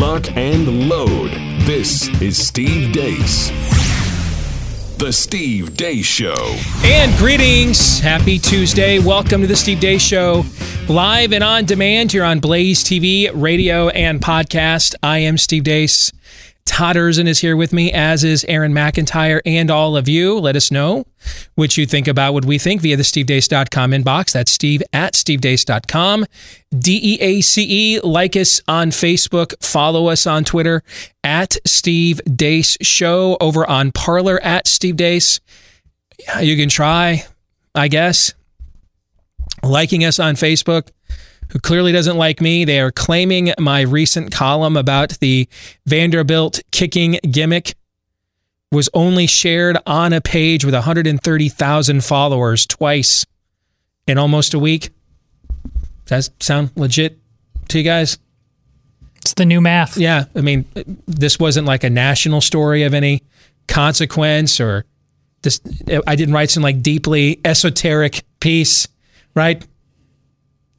lock, and load. This is Steve Deace. The Steve Deace Show. And greetings. Happy Tuesday. Welcome to the Steve Deace Show. Live and on demand here on Blaze TV, radio, and podcast. I am Steve Deace. Todd is here with me, as is Aaron McIntyre and all of you. Let us know what you think about what we think via the stevedeace.com inbox. That's steve at stevedeace.com. D E A C E. Like us on Facebook. Follow us on Twitter at Steve Deace Show. Over on Parler at Steve Deace. You can try, I guess, liking us on Facebook who clearly doesn't like me. They are claiming my recent column about the Vanderbilt kicking gimmick was only shared on a page with 130,000 followers twice in almost a week. Does that sound legit to you guys? It's the new math. Yeah. I mean, this wasn't like a national story of any consequence or this, I didn't write some like deeply esoteric piece, right?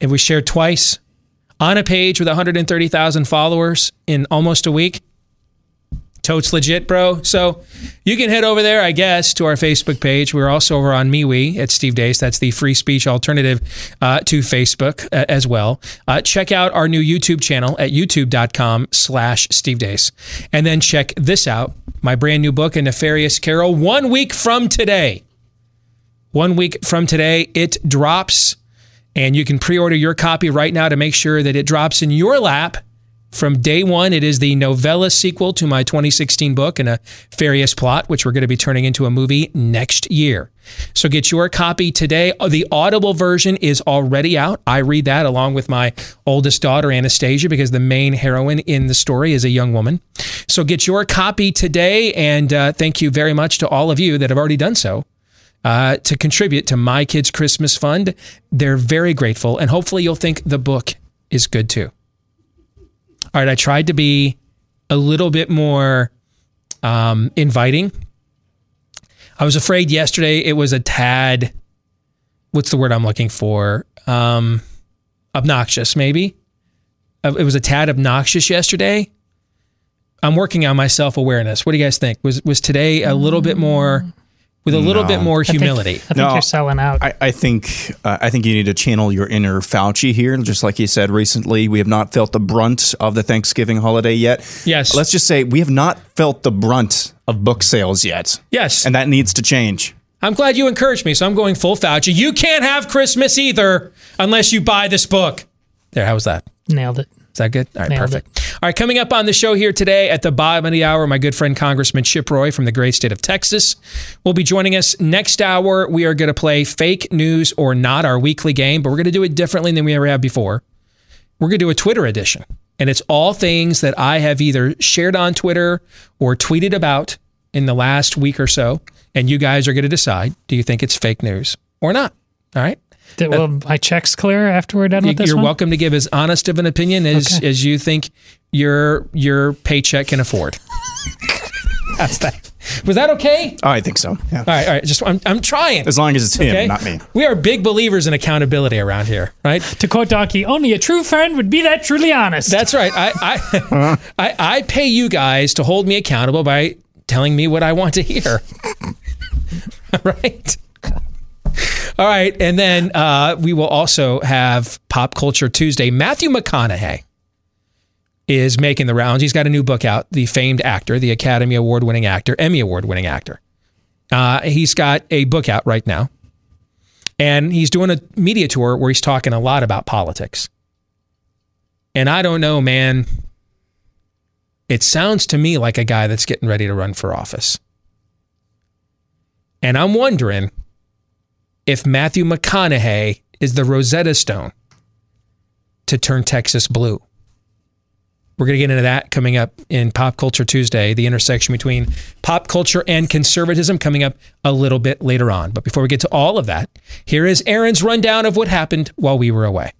It was shared twice on a page with 130,000 followers in almost a week. Totes legit, bro. So you can head over there, I guess, to our Facebook page. We're also over on MeWe at Steve Deace. That's the free speech alternative uh, to Facebook uh, as well. Uh, check out our new YouTube channel at youtube.com slash Steve Deace. And then check this out, my brand new book, A Nefarious Carol, one week from today. One week from today, it drops and you can pre order your copy right now to make sure that it drops in your lap from day one. It is the novella sequel to my 2016 book, and a Nefarious Plot, which we're going to be turning into a movie next year. So get your copy today. The Audible version is already out. I read that along with my oldest daughter, Anastasia, because the main heroine in the story is a young woman. So get your copy today, and uh, thank you very much to all of you that have already done so uh, to contribute to My Kids Christmas Fund. They're very grateful, and hopefully, you'll think the book is good too. All right, I tried to be a little bit more um, inviting. I was afraid yesterday it was a tad. What's the word I'm looking for? Um, obnoxious, maybe. It was a tad obnoxious yesterday. I'm working on my self awareness. What do you guys think? Was was today a little bit more? With a little No. bit more I think- humility. I think, No, you're selling out. I, I think uh, I think you need to channel your inner Fauci here. Just like he said recently, we have not felt the brunt of the Thanksgiving holiday yet. Yes. Let's just say we have not felt the brunt of book sales yet. Yes. And that needs to change. I'm glad you encouraged me, so I'm going full Fauci. You can't have Christmas either unless you buy this book. There, how was that? Nailed it. Is that good? All right, Nailed perfect. All right, coming up on the show here today at the bottom of the hour, my good friend Congressman Chip Roy from the great state of Texas will be joining us next hour. We are going to play fake news or not, our weekly game, but we're going to do it differently than we ever have before. We're going to do a Twitter edition, and it's all things that I have either shared on Twitter or tweeted about in the last week or so, and you guys are going to decide: do you think it's fake news or not? All right. Did, well, uh, my check's clear after we're done with this You're one? welcome to give as honest of an opinion as Okay. as you think your your paycheck can afford. That's that. Was that okay? Oh, I think so. Yeah. All right, all right. Just I'm, I'm trying. As long as it's him, Okay? not me. We are big believers in accountability around here, right? To quote Donkey, only a true friend would be that truly honest. That's right. I I, I I pay you guys to hold me accountable by telling me what I want to hear. right. All right, and then uh, we will also have Pop Culture Tuesday. Matthew McConaughey is making the rounds. He's got a new book out. The famed actor, the Academy Award-winning actor, Emmy Award-winning actor. Uh, he's got a book out right now, and he's doing a media tour where he's talking a lot about politics. And I don't know, man. It sounds to me like a guy that's getting ready to run for office. And I'm wondering if Matthew McConaughey is the Rosetta Stone to turn Texas blue. We're going to get into that coming up in Pop Culture Tuesday, the intersection between pop culture and conservatism coming up a little bit later on. But before we get to all of that, here is Aaron's rundown of what happened while we were away.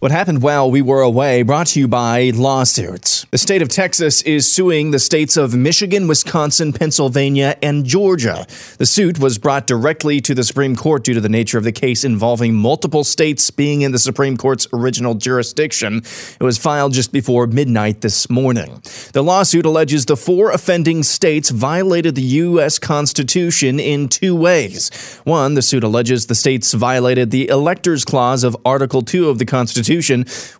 What happened while we were away brought to you by lawsuits. The state of Texas is suing the states of Michigan, Wisconsin, Pennsylvania, and Georgia. The suit was brought directly to the Supreme Court due to the nature of the case involving multiple states being in the Supreme Court's original jurisdiction. It was filed just before midnight this morning. The lawsuit alleges the four offending states violated the U.S. Constitution in two ways. One, the suit alleges the states violated the Electors Clause of Article 2 of the Constitution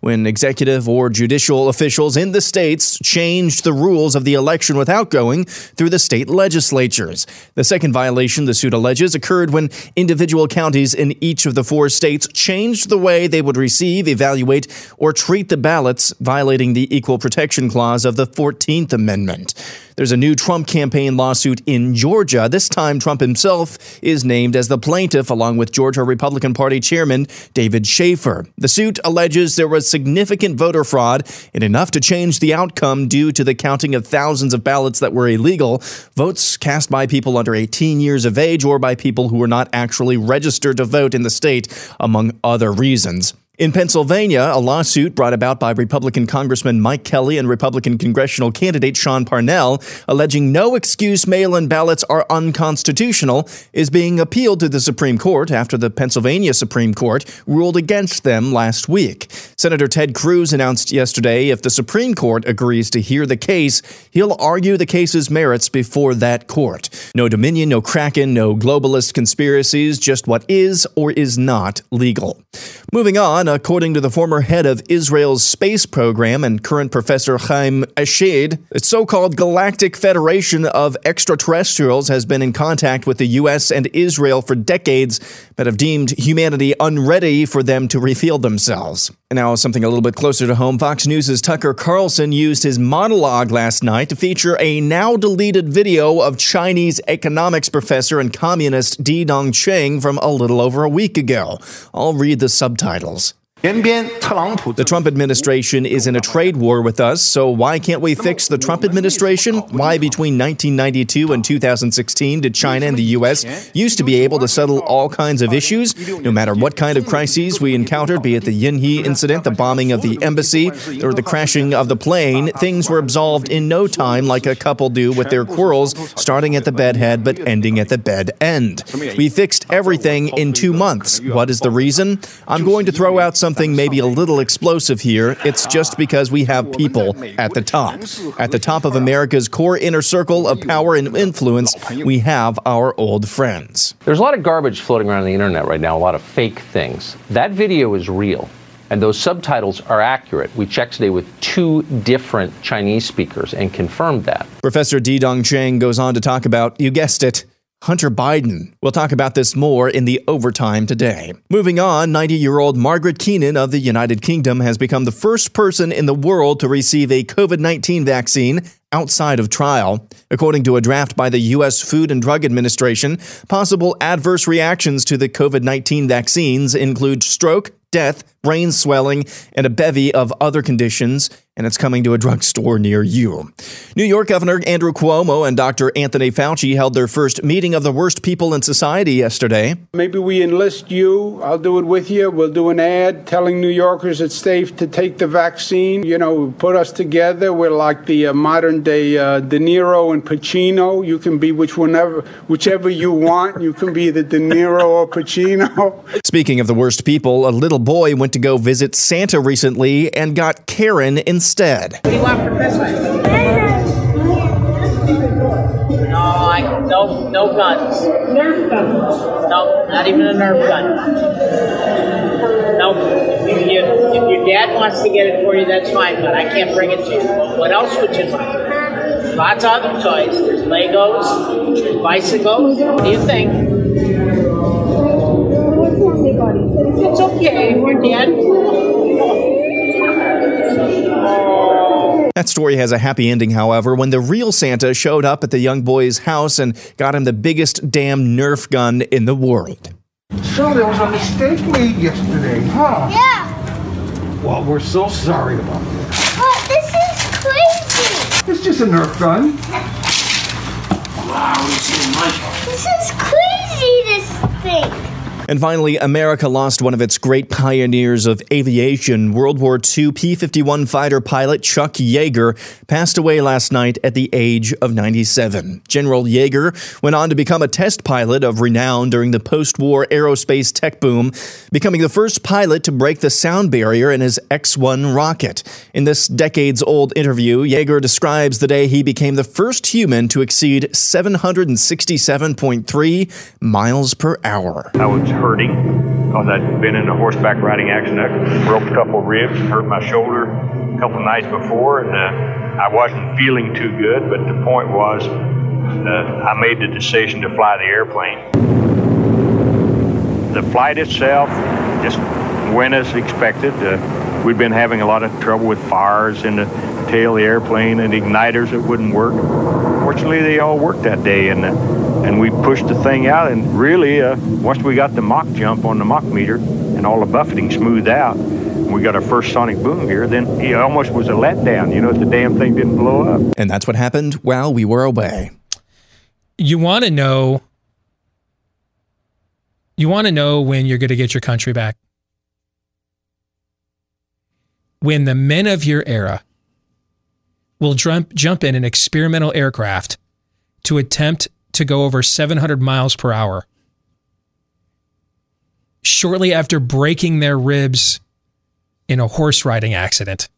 when executive or judicial officials in the states changed the rules of the election without going through the state legislatures. The second violation the suit alleges occurred when individual counties in each of the four states changed the way they would receive, evaluate, or treat the ballots, violating the Equal Protection Clause of the 14th Amendment. There's a new Trump campaign lawsuit in Georgia. This time, Trump himself is named as the plaintiff, along with Georgia Republican Party Chairman David Shafer. The suit alleges there was significant voter fraud and enough to change the outcome due to the counting of thousands of ballots that were illegal, votes cast by people under 18 years of age or by people who were not actually registered to vote in the state, among other reasons. In Pennsylvania, a lawsuit brought about by Republican Congressman Mike Kelly and Republican congressional candidate Sean Parnell, alleging no excuse mail in ballots are unconstitutional, is being appealed to the Supreme Court after the Pennsylvania Supreme Court ruled against them last week. Senator Ted Cruz announced yesterday if the Supreme Court agrees to hear the case, he'll argue the case's merits before that court. No Dominion, no Kraken, no globalist conspiracies, just what is or is not legal. Moving on, according to the former head of Israel's space program and current professor Chaim Eshed, the so called Galactic Federation of Extraterrestrials has been in contact with the U.S. and Israel for decades, but have deemed humanity unready for them to reveal themselves. Now, something a little bit closer to home, Fox News' Tucker Carlson used his monologue last night to feature a now deleted video of Chinese economics professor and communist Di Dongsheng from a little over a week ago. I'll read the subtitles. The Trump administration is in a trade war with us, so why can't we fix the Trump administration? Why between 1992 and 2016 did China and the U.S. used to be able to settle all kinds of issues, no matter what kind of crises we encountered, be it the Yinhe incident, the bombing of the embassy, or the crashing of the plane, things were absolved in no time like a couple do with their quarrels, starting at the bedhead but ending at the bed end. We fixed everything in two months. What is the reason? I'm going to throw out some something maybe a little explosive here. It's just because we have people at the top. At the top of America's core inner circle of power and influence, we have our old friends. There's a lot of garbage floating around the internet right now, a lot of fake things. That video is real. And those subtitles are accurate. We checked today with two different Chinese speakers and confirmed that. Professor Di Dongsheng goes on to talk about, you guessed it, Hunter Biden. We'll talk about this more in the overtime today. Moving on, 90 year old Margaret Keenan of the United Kingdom has become the first person in the world to receive a COVID 19 vaccine outside of trial. According to a draft by the U.S. Food and Drug Administration, possible adverse reactions to the COVID 19 vaccines include stroke, death, brain swelling, and a bevy of other conditions, and it's coming to a drugstore near you. New York Governor Andrew Cuomo and Dr. Anthony Fauci held their first meeting of the worst people in society yesterday. Maybe we enlist you. I'll do it with you. We'll do an ad telling New Yorkers it's safe to take the vaccine. You know, put us together. We're like the uh, modern day uh, De Niro and Pacino. You can be which whenever, whichever you want. You can be the De Niro or Pacino. Speaking of the worst people, a little boy went to go visit Santa recently and got Karen instead. What do you want for Christmas? No, I, no, no guns. Nerf guns. No, not even a Nerf gun. No, if, you, if your dad wants to get it for you, that's fine, but I can't bring it to you. What else would you like? Lots of other toys. There's Legos, there's bicycles. What do you think? It's okay, we're dead. That story has a happy ending, however, when the real Santa showed up at the young boy's house and got him the biggest damn Nerf gun in the world. So there was a mistake made yesterday, huh? Yeah. Well, we're so sorry about this. But this is crazy. It's just a Nerf gun. Wow, this is much. This is crazy, this thing. And finally, America lost one of its great pioneers of aviation. World War II P 51 fighter pilot Chuck Yeager passed away last night at the age of 97. General Yeager went on to become a test pilot of renown during the post war aerospace tech boom, becoming the first pilot to break the sound barrier in his X 1 rocket. In this decades old interview, Yeager describes the day he became the first human to exceed 767.3 miles per hour. Hurting because I'd been in a horseback riding accident. I broke a couple ribs and hurt my shoulder a couple nights before, and uh, I wasn't feeling too good. But the point was, uh, I made the decision to fly the airplane. The flight itself just went as expected. Uh, we'd been having a lot of trouble with fires in the tail of the airplane and igniters that wouldn't work. Fortunately, they all worked that day, and uh, and we pushed the thing out. And really, uh, once we got the Mach jump on the Mach meter and all the buffeting smoothed out, we got our first sonic boom here, then it almost was a letdown. You know, if the damn thing didn't blow up. And that's what happened while we were away. You want to know. You want to know when you're going to get your country back. When the men of your era will jump jump in an experimental aircraft to attempt to go over 700 miles per hour. Shortly after breaking their ribs in a horse riding accident,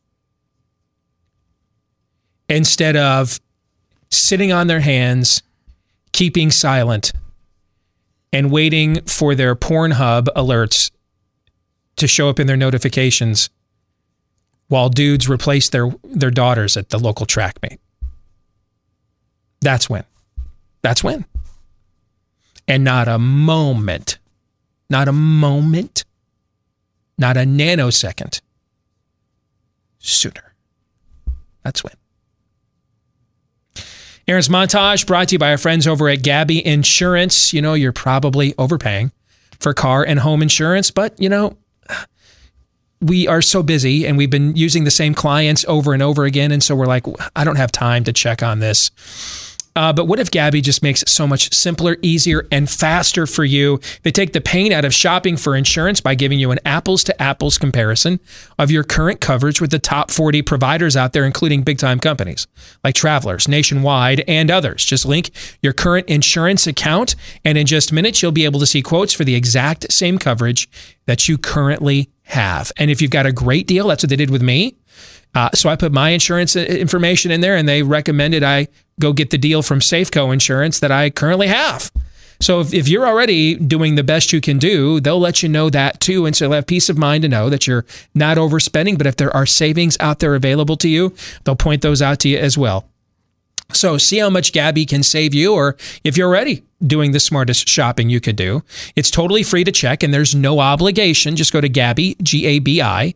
instead of sitting on their hands, keeping silent, and waiting for their Pornhub alerts to show up in their notifications while dudes replace their, their daughters at the local track meet. That's when. That's when. And not a moment, not a moment, not a nanosecond sooner. That's when. Aaron's montage brought to you by our friends over at Gabi Insurance. You know, you're probably overpaying for car and home insurance, but you know, we are so busy and we've been using the same clients over and over again. And so we're like, I don't have time to check on this. Uh, but what if Gabi just makes it so much simpler, easier, and faster for you? They take the pain out of shopping for insurance by giving you an apples to apples comparison of your current coverage with the top 40 providers out there, including big time companies like Travelers, Nationwide, and others. Just link your current insurance account, and in just minutes, you'll be able to see quotes for the exact same coverage that you currently have. And if you've got a great deal, that's what they did with me. Uh, so I put my insurance information in there, and they recommended I go get the deal from Safeco Insurance that I currently have. So if, if you're already doing the best you can do, they'll let you know that too. And so you'll have peace of mind to know that you're not overspending. But if there are savings out there available to you, they'll point those out to you as well. So see how much Gabi can save you, or if you're already doing the smartest shopping you could do. It's totally free to check and there's no obligation. Just go to Gabi, G A B I,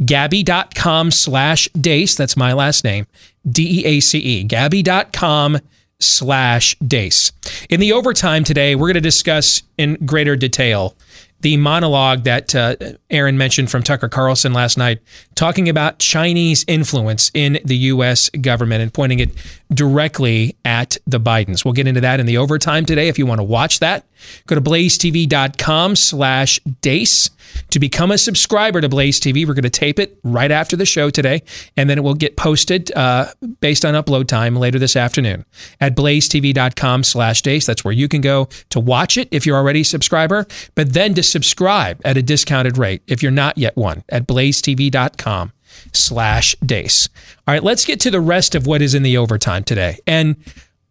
Gabi.com slash Deace. That's my last name. D E A C E. Gabi.com slash Deace. In the overtime today, we're going to discuss in greater detail the monologue that uh, Aaron mentioned from Tucker Carlson last night, talking about Chinese influence in the U.S. government and pointing it directly at the Bidens. We'll get into that in the overtime today. If you want to watch that, go to blazetv.com slash deace To become a subscriber to Blaze TV, we're going to tape it right after the show today, and then it will get posted uh, based on upload time later this afternoon at blazetv.com slash deace. That's where you can go to watch it if you're already a subscriber, but then to subscribe at a discounted rate if you're not yet one at blazetv.com slash deace. All right, let's get to the rest of what is in the overtime today. And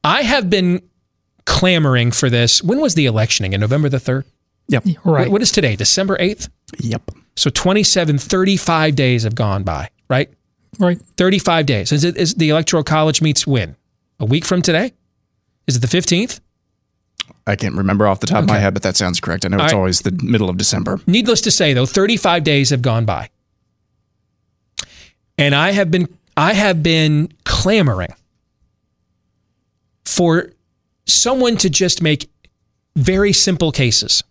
I have been clamoring for this. When was the electioning? In November the 3rd? Yep. Right. What, what is today? December 8th? Yep. So 27, 35 days have gone by, right? Right. 35 days. Is it is the electoral college meets when? A week from today? Is it the 15th? I can't remember off the top of my head, but that sounds correct. I know it's I- always the middle of December. Needless to say though, 35 days have gone by. And I have been I have been clamoring for someone to just make very simple cases.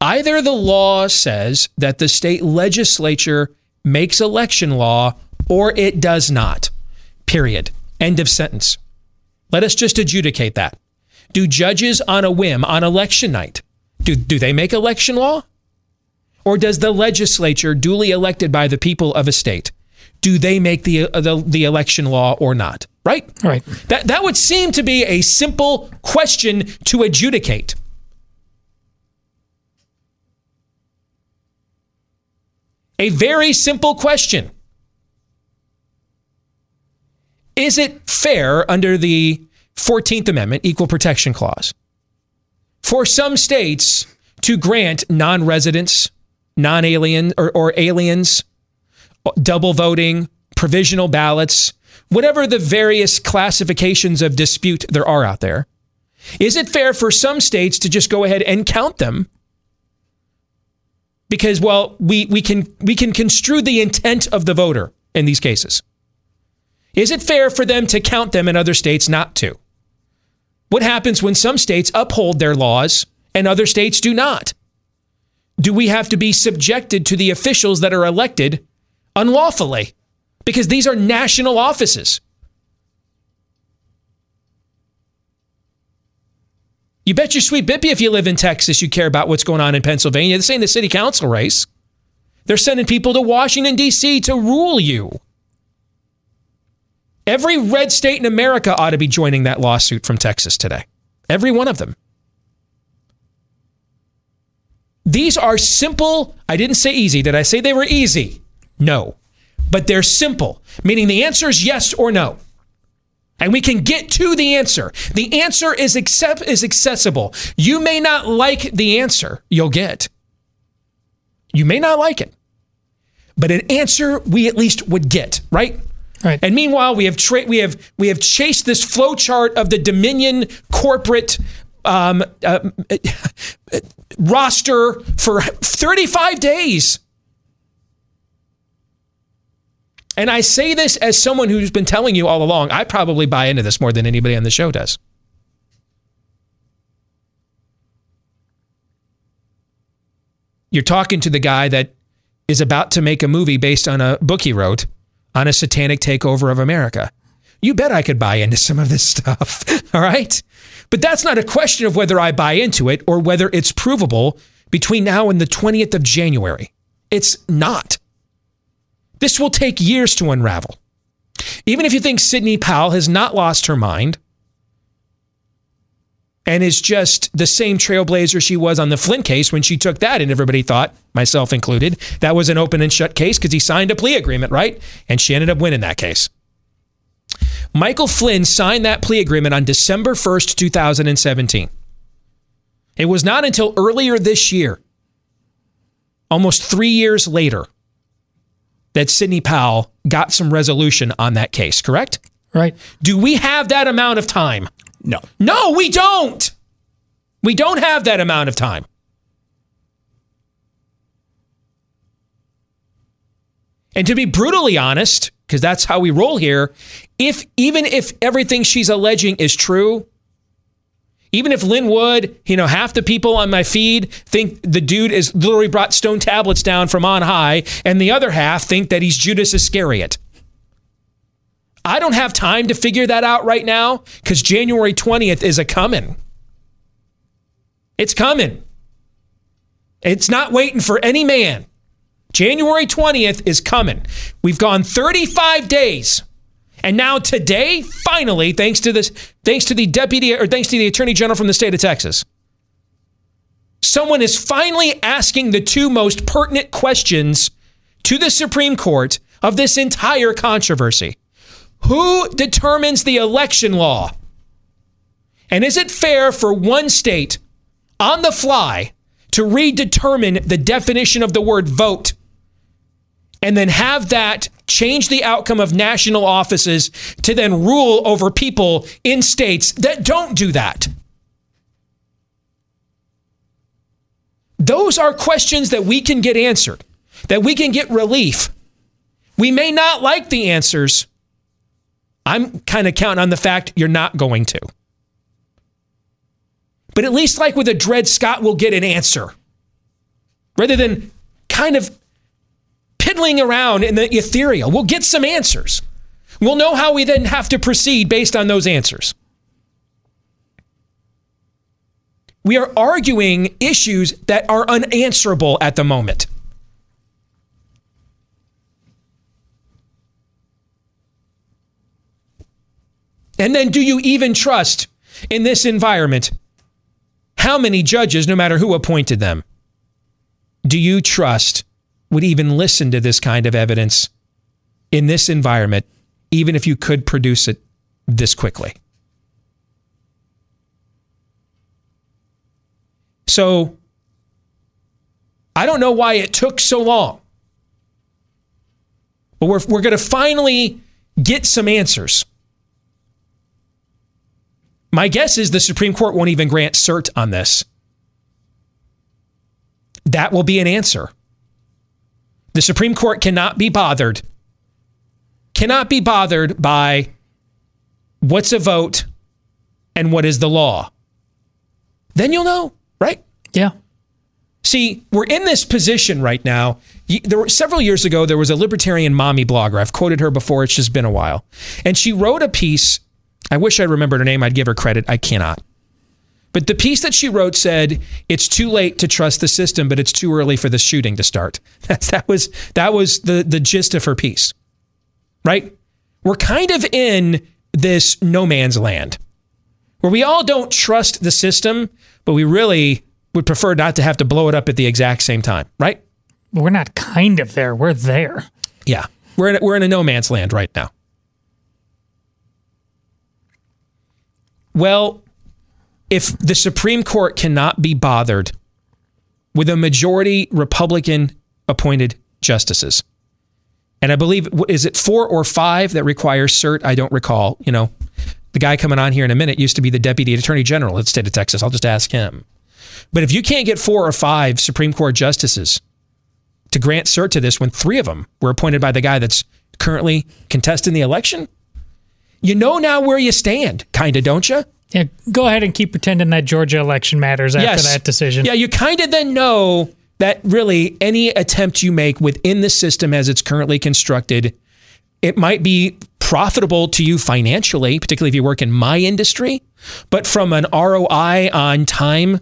Either the law says that the state legislature makes election law or it does not. Period. End of sentence. Let us just adjudicate that. do judges on a whim on election night do, do they make election law? Or does the legislature, duly elected by the people of a state, do they make the, uh, the, the election law or not? Right? Right. That, that would seem to be a simple question to adjudicate. A very simple question. Is it fair under the 14th Amendment, Equal Protection Clause, for some states to grant non residents, non alien or, or aliens, double voting, provisional ballots, whatever the various classifications of dispute there are out there? Is it fair for some states to just go ahead and count them? Because well we we can we can construe the intent of the voter in these cases. Is it fair for them to count them and other states not to? What happens when some states uphold their laws and other states do not? Do we have to be subjected to the officials that are elected unlawfully because these are national offices You bet your sweet bippy if you live in Texas, you care about what's going on in Pennsylvania. This ain't the city council race. They're sending people to Washington, D.C. to rule you. Every red state in America ought to be joining that lawsuit from Texas today. Every one of them. These are simple. I didn't say easy. Did I say they were easy? No. But they're simple, meaning the answer is yes or no and we can get to the answer. The answer is accept is accessible. You may not like the answer you'll get. You may not like it. But an answer we at least would get, right? Right. And meanwhile, we have tra- we have we have chased this flow chart of the Dominion corporate um, uh, roster for 35 days. And I say this as someone who's been telling you all along, I probably buy into this more than anybody on the show does. You're talking to the guy that is about to make a movie based on a book he wrote on a satanic takeover of America. You bet I could buy into some of this stuff. all right. But that's not a question of whether I buy into it or whether it's provable between now and the 20th of January. It's not. This will take years to unravel. Even if you think Sidney Powell has not lost her mind and is just the same trailblazer she was on the Flynn case when she took that, and everybody thought, myself included, that was an open and shut case because he signed a plea agreement, right? And she ended up winning that case. Michael Flynn signed that plea agreement on December 1st, 2017. It was not until earlier this year, almost three years later, that Sidney Powell got some resolution on that case, correct? Right. Do we have that amount of time? No. No, we don't. We don't have that amount of time. And to be brutally honest, because that's how we roll here, if even if everything she's alleging is true, even if Lin Wood, you know, half the people on my feed think the dude is literally brought stone tablets down from on high, and the other half think that he's Judas Iscariot. I don't have time to figure that out right now because January 20th is a coming. It's coming. It's not waiting for any man. January 20th is coming. We've gone 35 days and now today, finally, thanks to this, thanks to the deputy or thanks to the attorney general from the state of Texas, someone is finally asking the two most pertinent questions to the Supreme Court of this entire controversy. Who determines the election law? And is it fair for one state on the fly to redetermine the definition of the word vote and then have that change the outcome of national offices to then rule over people in states that don't do that? Those are questions that we can get answered, that we can get relief. We may not like the answers. I'm kind of counting on the fact you're not going to. But at least, like with a Dred Scott, we'll get an answer rather than kind of piddling around in the ethereal. We'll get some answers. We'll know how we then have to proceed based on those answers. We are arguing issues that are unanswerable at the moment. And then, do you even trust in this environment how many judges, no matter who appointed them, do you trust would even listen to this kind of evidence in this environment, even if you could produce it this quickly? So, I don't know why it took so long, but we're, we're going to finally get some answers. My guess is the Supreme Court won't even grant cert on this. That will be an answer. The Supreme Court cannot be bothered, cannot be bothered by what's a vote and what is the law. Then you'll know, right? Yeah. See, we're in this position right now. There were several years ago, there was a libertarian mommy blogger. I've quoted her before. It's just been a while. And she wrote a piece I wish I remembered her name. I'd give her credit. I cannot. But the piece that she wrote said, "It's too late to trust the system, but it's too early for the shooting to start." That's, that was that was the the gist of her piece, right? We're kind of in this no man's land where we all don't trust the system, but we really would prefer not to have to blow it up at the exact same time, right? We're not kind of there. We're there. Yeah, we're in, we're in a no man's land right now. Well, if the Supreme Court cannot be bothered with a majority Republican appointed justices, and I believe is it four or five that requires cert? I don't recall. You know, the guy coming on here in a minute used to be the deputy attorney general of the state of Texas. I'll just ask him. But if you can't get four or five Supreme Court justices to grant cert to this when three of them were appointed by the guy that's currently contesting the election, you know now where you stand, kind of, don't you? Yeah, go ahead and keep pretending that Georgia election matters after yes. that decision. Yeah, you kind of then know that really any attempt you make within the system as it's currently constructed, it might be profitable to you financially, particularly if you work in my industry, but from an ROI on time,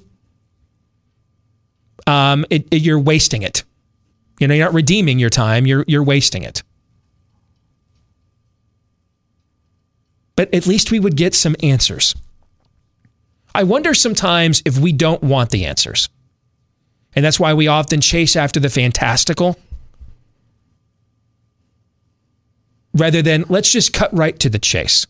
um, it, it, you're wasting it. You know, you're not redeeming your time; you're you're wasting it. but at least we would get some answers. I wonder sometimes if we don't want the answers. And that's why we often chase after the fantastical rather than let's just cut right to the chase.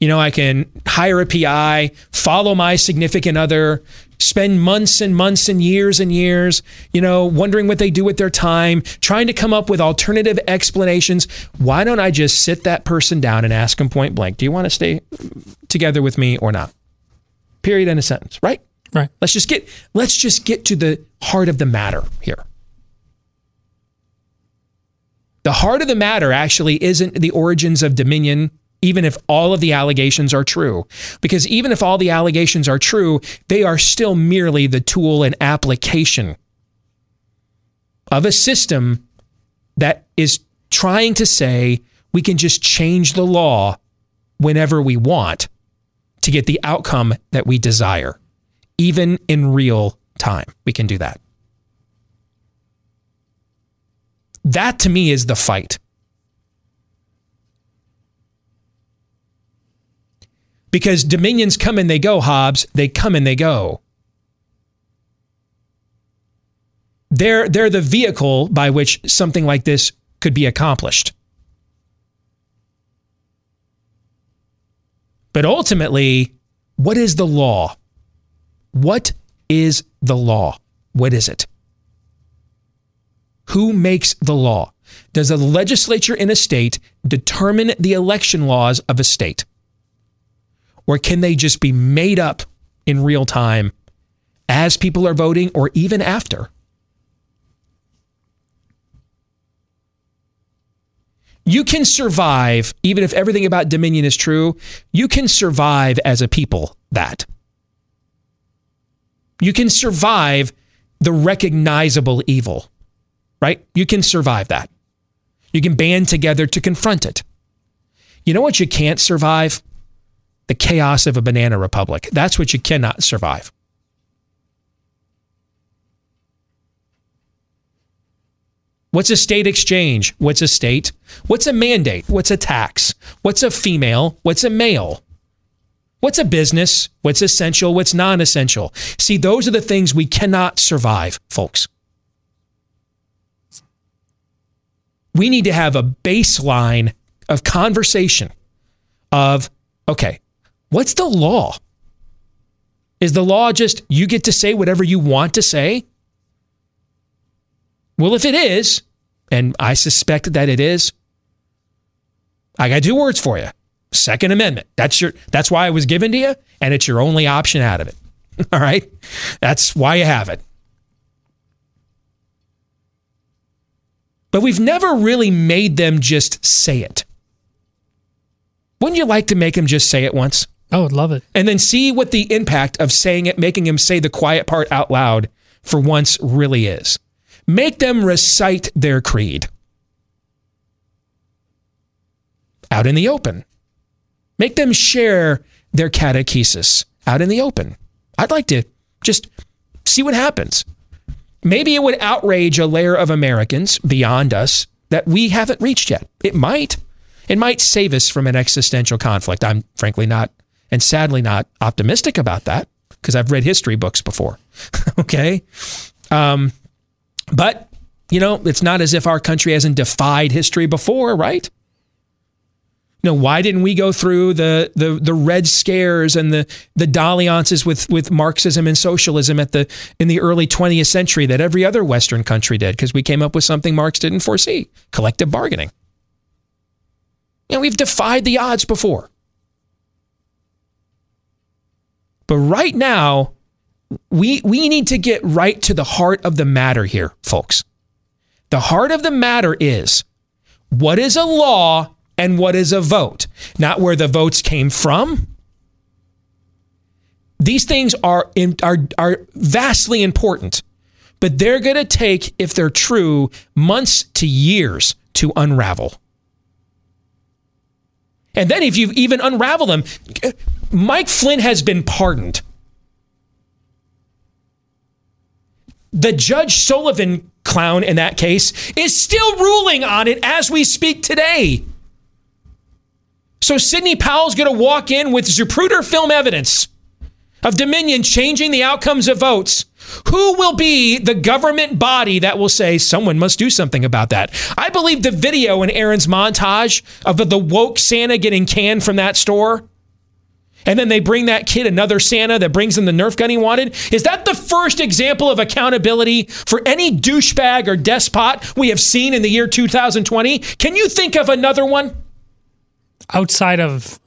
You know, I can hire a PI, follow my significant other, spend months and months and years and years, you know, wondering what they do with their time, trying to come up with alternative explanations. Why don't I just sit that person down and ask them point blank, do you want to stay together with me or not? Period in a sentence, right? Right. Let's just get let's just get to the heart of the matter here. The heart of the matter actually isn't the origins of dominion even if all of the allegations are true. Because even if all the allegations are true, they are still merely the tool and application of a system that is trying to say we can just change the law whenever we want to get the outcome that we desire. Even in real time, we can do that. That to me is the fight. Because dominions come and they go, Hobbs. They come and they go. They're, they're the vehicle by which something like this could be accomplished. But ultimately, what is the law? What is the law? What is it? Who makes the law? Does the legislature in a state determine the election laws of a state? Or can they just be made up in real time as people are voting or even after? You can survive, even if everything about Dominion is true, you can survive as a people that. You can survive the recognizable evil, right? You can survive that. You can band together to confront it. You know what you can't survive? The chaos of a banana republic. That's what you cannot survive. What's a state exchange? What's a state? What's a mandate? What's a tax? What's a female? What's a male? What's a business? What's essential? What's non essential? See, those are the things we cannot survive, folks. We need to have a baseline of conversation of, okay, what's the law? Is the law just you get to say whatever you want to say? Well, if it is, and I suspect that it is, I got two words for you. Second Amendment. That's your that's why it was given to you, and it's your only option out of it. All right? That's why you have it. But we've never really made them just say it. Wouldn't you like to make them just say it once? Oh, I'd love it. And then see what the impact of saying it, making him say the quiet part out loud for once really is. Make them recite their creed out in the open. Make them share their catechesis out in the open. I'd like to just see what happens. Maybe it would outrage a layer of Americans beyond us that we haven't reached yet. It might. It might save us from an existential conflict. I'm frankly not, and sadly not, optimistic about that because I've read history books before. okay. Um, but, you know, it's not as if our country hasn't defied history before, right? you know, why didn't we go through the the the red scares and the the dalliances with with Marxism and socialism at the in the early 20th century that every other Western country did? Because we came up with something Marx didn't foresee: collective bargaining. You know, we've defied the odds before. But right now, we we need to get right to the heart of the matter here, folks. The heart of the matter is what is a law and what is a vote? Not where the votes came from. These things are in, are are vastly important, but they're going to take if they're true months to years to unravel. And then if you even unravel them, Mike Flynn has been pardoned. The Judge Sullivan clown in that case is still ruling on it as we speak today. So Sidney Powell's going to walk in with Zapruder film evidence of Dominion changing the outcomes of votes. Who will be the government body that will say someone must do something about that? I believe the video in Aaron's montage of the woke Santa getting canned from that store. And then they bring that kid another Santa that brings him the Nerf gun he wanted. Is that the first example of accountability for any douchebag or despot we have seen in the year 2020? Can you think of another one? Outside of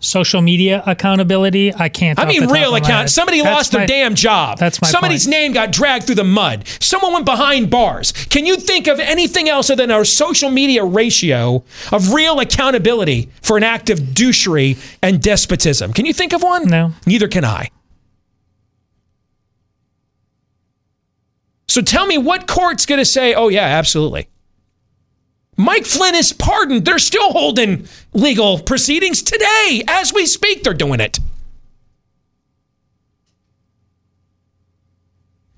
social media accountability, I can't. I mean, real account. Somebody That's lost my- their damn job. That's my Somebody's point. name got dragged through the mud. Someone went behind bars. Can you think of anything else other than our social media ratio of real accountability for an act of douchery and despotism? Can you think of one? No. Neither can I. So tell me what court's going to say, oh, yeah, absolutely. Mike Flynn is pardoned. They're still holding legal proceedings today. As we speak, they're doing it.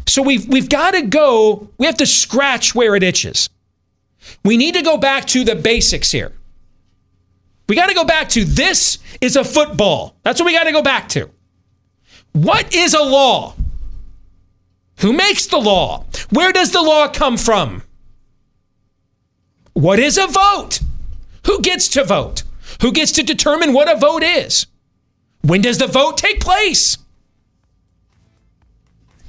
So we've we've got to go, we have to scratch where it itches. We need to go back to the basics here. We got to go back to this is a football. That's what we got to go back to. What is a law? Who makes the law? Where does the law come from? What is a vote? Who gets to vote? Who gets to determine what a vote is? When does the vote take place?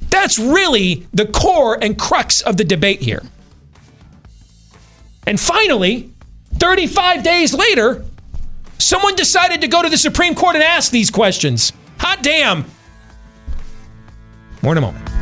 That's really the core and crux of the debate here. And finally, 35 days later, someone decided to go to the Supreme Court and ask these questions. Hot damn. More in a moment.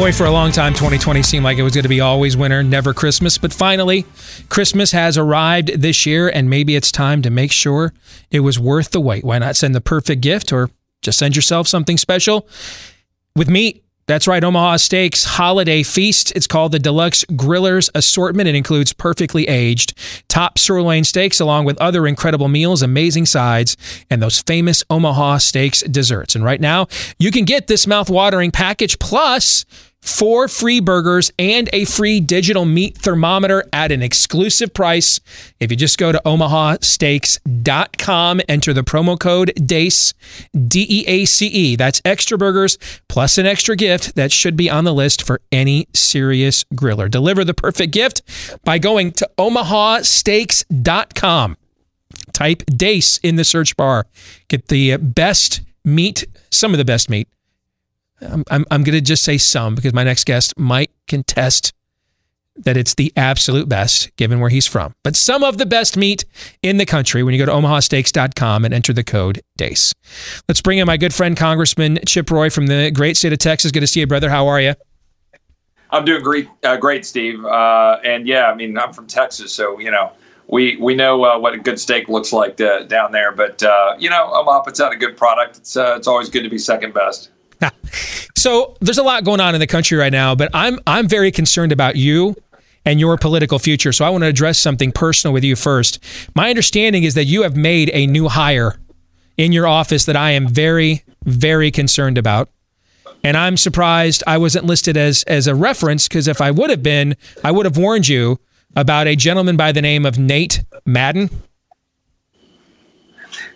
Boy, for a long time, 2020 seemed like it was going to be always winter, never Christmas. But finally, Christmas has arrived this year, and maybe it's time to make sure it was worth the wait. Why not send the perfect gift or just send yourself something special with meat? That's right, Omaha Steaks Holiday Feast. It's called the Deluxe Grillers Assortment. It includes perfectly aged top sirloin steaks along with other incredible meals, amazing sides, and those famous Omaha Steaks desserts. And right now, you can get this mouth-watering package plus four free burgers and a free digital meat thermometer at an exclusive price. If you just go to omahasteaks.com, enter the promo code DEACE, D E A C E. That's extra burgers plus an extra gift that should be on the list for any serious griller. Deliver the perfect gift by going to omahasteaks.com. Type DEACE in the search bar. Get the best meat, some of the best meat I'm, I'm, I'm going to just say some because my next guest might contest that it's the absolute best given where he's from. But some of the best meat in the country when you go to omahasteaks.com and enter the code DEACE. Let's bring in my good friend, Congressman Chip Roy from the great state of Texas. Good to see you, brother. How are you? I'm doing great, uh, great, Steve. Uh, and yeah, I mean, I'm from Texas, so, you know, we we know uh, what a good steak looks like uh, down there. But, uh, you know, Omaha puts out a good product. It's, uh, it's always good to be second best. so there's a lot going on in the country right now, but I'm I'm very concerned about you and your political future. So I want to address something personal with you first. My understanding is that you have made a new hire in your office that I am very very concerned about. And I'm surprised I wasn't listed as as a reference because if I would have been, I would have warned you about a gentleman by the name of Nate Madden.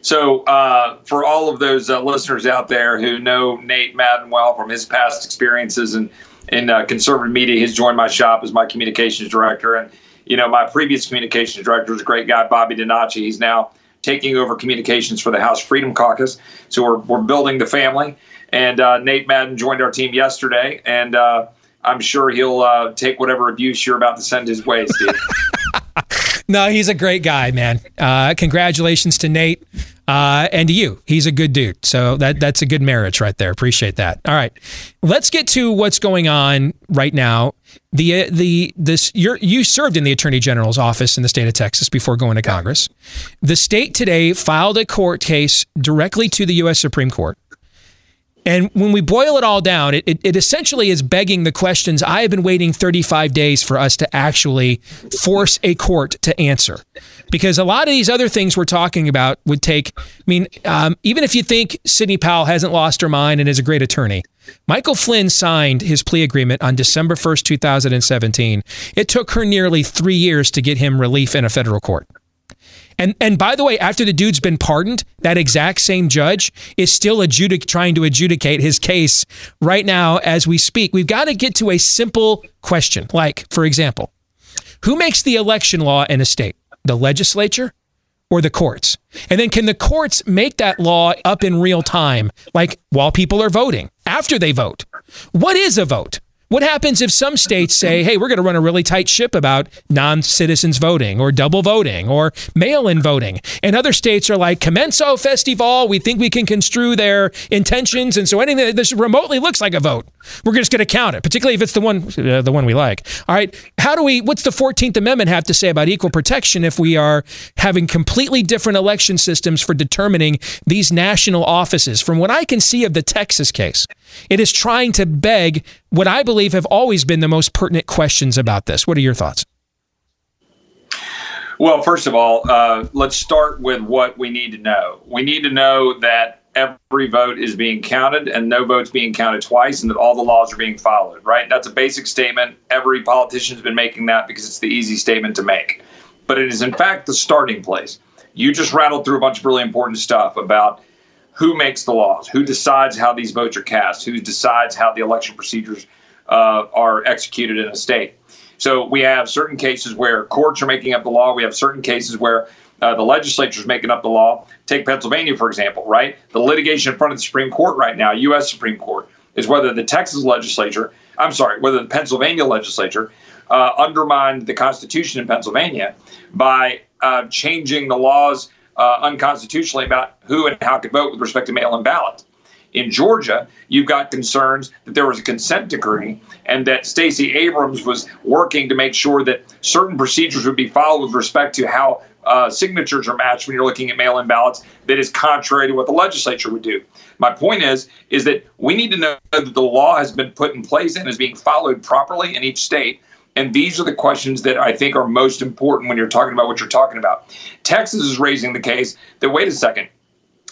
So, uh, for all of those uh, listeners out there who know Nate Madden well from his past experiences in, in uh, conservative media, he's joined my shop as my communications director. And, you know, my previous communications director was a great guy, Bobby Donacci. He's now taking over communications for the House Freedom Caucus. So, we're, we're building the family. And uh, Nate Madden joined our team yesterday. And uh, I'm sure he'll uh, take whatever abuse you're about to send his way, Steve. no, he's a great guy, man. congratulations to Nate uh, and to you. He's a good dude. So that that's a good marriage right there. Appreciate that. All right, let's get to what's going on right now. The uh, the this you served in the Attorney General's office in the state of Texas before going to Congress. The state today filed a court case directly to the U.S. Supreme Court and when we boil it all down, it, it, it, essentially is begging the questions I have been waiting 35 days for us to actually force a court to answer. Because a lot of these other things we're talking about would take, I mean, um, even if you think Sidney Powell hasn't lost her mind and is a great attorney, Michael Flynn signed his plea agreement on December 1st, 2017. It took her nearly three years to get him relief in a federal court. And and by the way, after the dude's been pardoned, that exact same judge is still adjudic- trying to adjudicate his case right now as we speak. We've got to get to a simple question, like for example, who makes the election law in a state? The legislature or the courts? And then can the courts make that law up in real time, like while people are voting, after they vote? What is a vote? What happens if some states say, hey, we're going to run a really tight ship about non citizens voting or double voting or mail in voting? And other states are like, commenso festival, we think we can construe their intentions. And so anything that remotely looks like a vote, we're just going to count it, particularly if it's the one, uh, the one we like. All right. How do we, what's the 14th Amendment have to say about equal protection if we are having completely different election systems for determining these national offices? From what I can see of the Texas case, it is trying to beg what I believe have always been the most pertinent questions about this. What are your thoughts? Well, first of all, uh, let's start with what we need to know. We need to know that every vote is being counted and no votes being counted twice and that all the laws are being followed, right? That's a basic statement. Every politician's been making that because it's the easy statement to make. But it is, in fact, the starting place. You just rattled through a bunch of really important stuff about who makes the laws, who decides how these votes are cast, who decides how the election procedures uh, are executed in a state. So we have certain cases where courts are making up the law. We have certain cases where uh, the legislature is making up the law. Take Pennsylvania, for example, right? The litigation in front of the Supreme Court right now, U.S. Supreme Court, is whether the Texas legislature, I'm sorry, whether the Pennsylvania legislature uh, undermined the Constitution in Pennsylvania by uh, changing the laws uh, unconstitutionally about who and how could vote with respect to mail-in ballots. In Georgia, you've got concerns that there was a consent decree and that Stacey Abrams was working to make sure that certain procedures would be followed with respect to how uh, signatures are matched when you're looking at mail-in ballots that is contrary to what the legislature would do. My point is is that we need to know that the law has been put in place and is being followed properly in each state. And these are the questions that I think are most important when you're talking about what you're talking about. Texas is raising the case that wait a second,